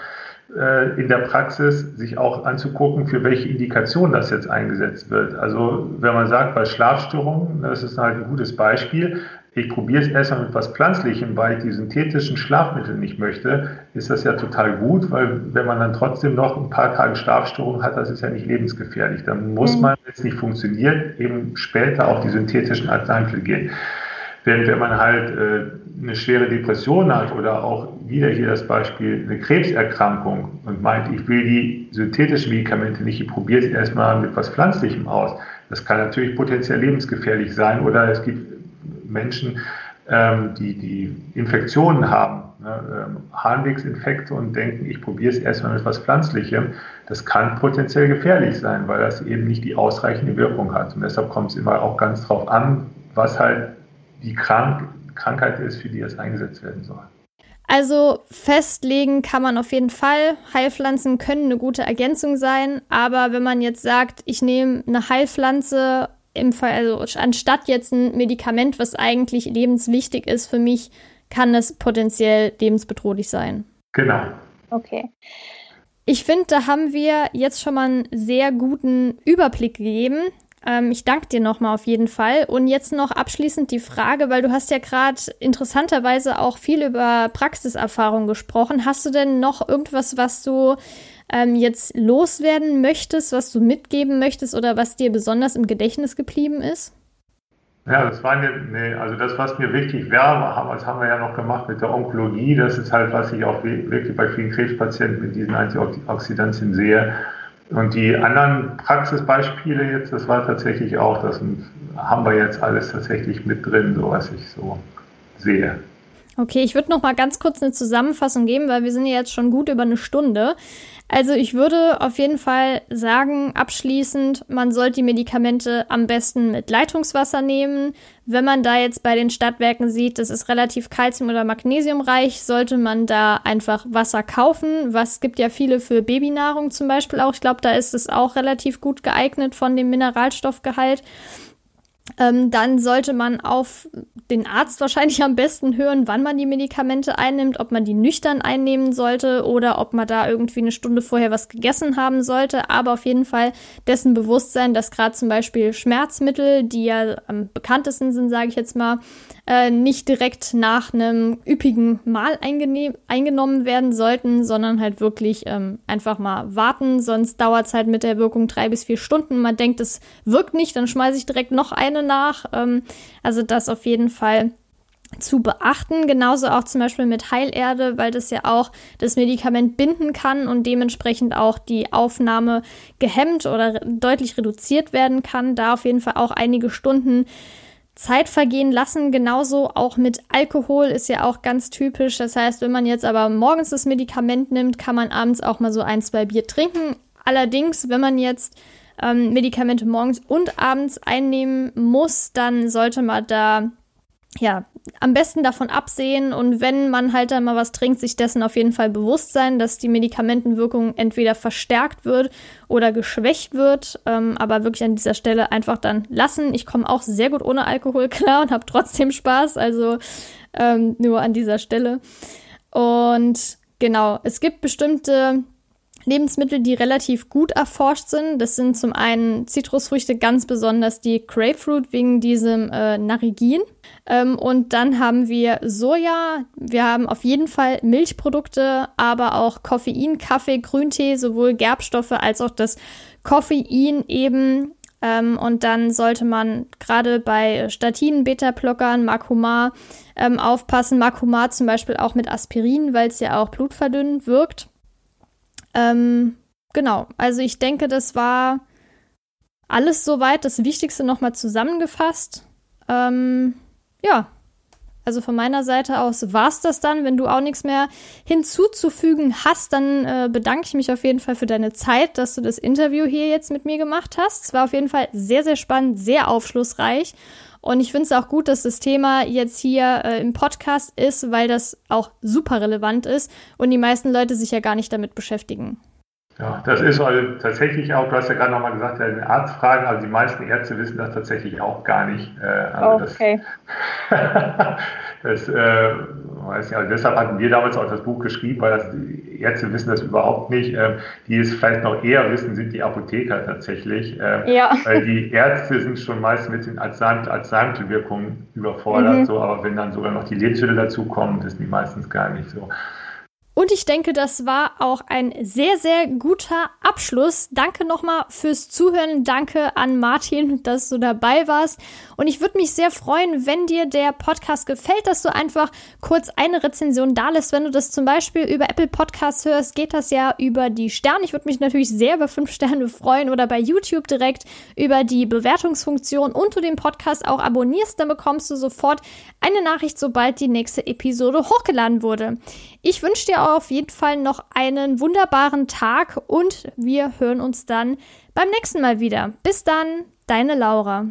äh, in der Praxis sich auch anzugucken, für welche Indikation das jetzt eingesetzt wird. Also wenn man sagt, bei Schlafstörungen, das ist halt ein gutes Beispiel, ich probiere es erstmal mit was Pflanzlichem, weil ich die synthetischen Schlafmittel nicht möchte, ist das ja total gut, weil wenn man dann trotzdem noch ein paar Tage Schlafstörung hat, das ist ja nicht lebensgefährlich. Dann muss mhm. man, wenn es nicht funktioniert, eben später auf die synthetischen Arzneimittel gehen. Während wenn man halt äh, eine schwere Depression hat oder auch wieder hier das Beispiel eine Krebserkrankung und meint, ich will die synthetischen Medikamente nicht, ich probiere es erstmal mit was Pflanzlichem aus. Das kann natürlich potenziell lebensgefährlich sein oder es gibt Menschen, ähm, die, die Infektionen haben, ne, ähm, Harnwegsinfekte und denken, ich probiere es erstmal mit etwas Pflanzlichem, das kann potenziell gefährlich sein, weil das eben nicht die ausreichende Wirkung hat. Und deshalb kommt es immer auch ganz drauf an, was halt die Krank Krankheit ist, für die es eingesetzt werden soll. Also festlegen kann man auf jeden Fall. Heilpflanzen können eine gute Ergänzung sein, aber wenn man jetzt sagt, ich nehme eine Heilpflanze im Fall, also anstatt jetzt ein Medikament, was eigentlich lebenswichtig ist für mich, kann es potenziell lebensbedrohlich sein. Genau. Okay. Ich finde, da haben wir jetzt schon mal einen sehr guten Überblick gegeben. Ähm, ich danke dir nochmal auf jeden Fall. Und jetzt noch abschließend die Frage, weil du hast ja gerade interessanterweise auch viel über Praxiserfahrung gesprochen. Hast du denn noch irgendwas, was du ähm, jetzt loswerden möchtest, was du mitgeben möchtest oder was dir besonders im Gedächtnis geblieben ist? Ja, das war eine, nee, also das, was mir wichtig wäre, das haben wir ja noch gemacht mit der Onkologie, das ist halt, was ich auch wirklich bei vielen Krebspatienten mit diesen Antioxidantien sehe. Und die anderen Praxisbeispiele jetzt, das war tatsächlich auch, das haben wir jetzt alles tatsächlich mit drin, so was ich so sehe. Okay, ich würde noch mal ganz kurz eine Zusammenfassung geben, weil wir sind ja jetzt schon gut über eine Stunde. Also ich würde auf jeden Fall sagen, abschließend, man sollte die Medikamente am besten mit Leitungswasser nehmen. Wenn man da jetzt bei den Stadtwerken sieht, das ist relativ kalzium- oder magnesiumreich, sollte man da einfach Wasser kaufen. Was gibt ja viele für Babynahrung zum Beispiel auch. Ich glaube, da ist es auch relativ gut geeignet von dem Mineralstoffgehalt ähm, dann sollte man auf den Arzt wahrscheinlich am besten hören, wann man die Medikamente einnimmt, ob man die nüchtern einnehmen sollte oder ob man da irgendwie eine Stunde vorher was gegessen haben sollte. Aber auf jeden Fall dessen bewusst sein, dass gerade zum Beispiel Schmerzmittel, die ja am bekanntesten sind, sage ich jetzt mal, äh, nicht direkt nach einem üppigen Mahl eingenommen werden sollten, sondern halt wirklich ähm, einfach mal warten. Sonst dauert es halt mit der Wirkung drei bis vier Stunden. Man denkt, es wirkt nicht, dann schmeiße ich direkt noch eine nach. Ähm, also das auf jeden Fall zu beachten. Genauso auch zum Beispiel mit Heilerde, weil das ja auch das Medikament binden kann und dementsprechend auch die Aufnahme gehemmt oder deutlich reduziert werden kann. Da auf jeden Fall auch einige Stunden Zeit vergehen lassen. Genauso auch mit Alkohol ist ja auch ganz typisch. Das heißt, wenn man jetzt aber morgens das Medikament nimmt, kann man abends auch mal so ein, zwei Bier trinken. Allerdings, wenn man jetzt ähm, Medikamente morgens und abends einnehmen muss, dann sollte man da ja, am besten davon absehen und wenn man halt dann mal was trinkt, sich dessen auf jeden Fall bewusst sein, dass die Medikamentenwirkung entweder verstärkt wird oder geschwächt wird, ähm, aber wirklich an dieser Stelle einfach dann lassen. Ich komme auch sehr gut ohne Alkohol klar und habe trotzdem Spaß, also ähm, nur an dieser Stelle. Und genau, es gibt bestimmte Lebensmittel, die relativ gut erforscht sind. Das sind zum einen Zitrusfrüchte, ganz besonders die Grapefruit wegen diesem äh, Narigin. Ähm, und dann haben wir Soja, wir haben auf jeden Fall Milchprodukte, aber auch Koffein, Kaffee, Grüntee, sowohl Gerbstoffe als auch das Koffein eben. Ähm, und dann sollte man gerade bei Statinen, Beta-Blockern, Makuma ähm, aufpassen. Makuma zum Beispiel auch mit Aspirin, weil es ja auch blutverdünnend wirkt. Ähm, genau, also ich denke, das war alles soweit, das Wichtigste nochmal zusammengefasst. Ähm, ja, also von meiner Seite aus war es das dann. Wenn du auch nichts mehr hinzuzufügen hast, dann äh, bedanke ich mich auf jeden Fall für deine Zeit, dass du das Interview hier jetzt mit mir gemacht hast. Es war auf jeden Fall sehr, sehr spannend, sehr aufschlussreich. Und ich finde es auch gut, dass das Thema jetzt hier äh, im Podcast ist, weil das auch super relevant ist und die meisten Leute sich ja gar nicht damit beschäftigen. Ja, das ist also tatsächlich auch, du hast ja gerade nochmal gesagt, ja, Arztfragen, also die meisten Ärzte wissen das tatsächlich auch gar nicht. Äh, also okay. Das, das äh, Weißt du? Also deshalb hatten wir damals auch das Buch geschrieben, weil das, Ärzte wissen das überhaupt nicht. Ähm, die es vielleicht noch eher wissen, sind die Apotheker tatsächlich. Ähm, ja. Weil die Ärzte sind schon meist mit den Arzneimittelwirkungen überfordert, mhm. so, aber wenn dann sogar noch die Lebensmittel dazukommen, wissen die meistens gar nicht so. Und ich denke, das war auch ein sehr, sehr guter Abschluss. Danke nochmal fürs Zuhören. Danke an Martin, dass du dabei warst. Und ich würde mich sehr freuen, wenn dir der Podcast gefällt, dass du einfach kurz eine Rezension da lässt. Wenn du das zum Beispiel über Apple Podcasts hörst, geht das ja über die Sterne. Ich würde mich natürlich sehr über fünf Sterne freuen oder bei YouTube direkt über die Bewertungsfunktion und du den Podcast auch abonnierst, dann bekommst du sofort eine Nachricht, sobald die nächste Episode hochgeladen wurde. Ich wünsche dir auf jeden Fall noch einen wunderbaren Tag und wir hören uns dann beim nächsten Mal wieder. Bis dann, deine Laura.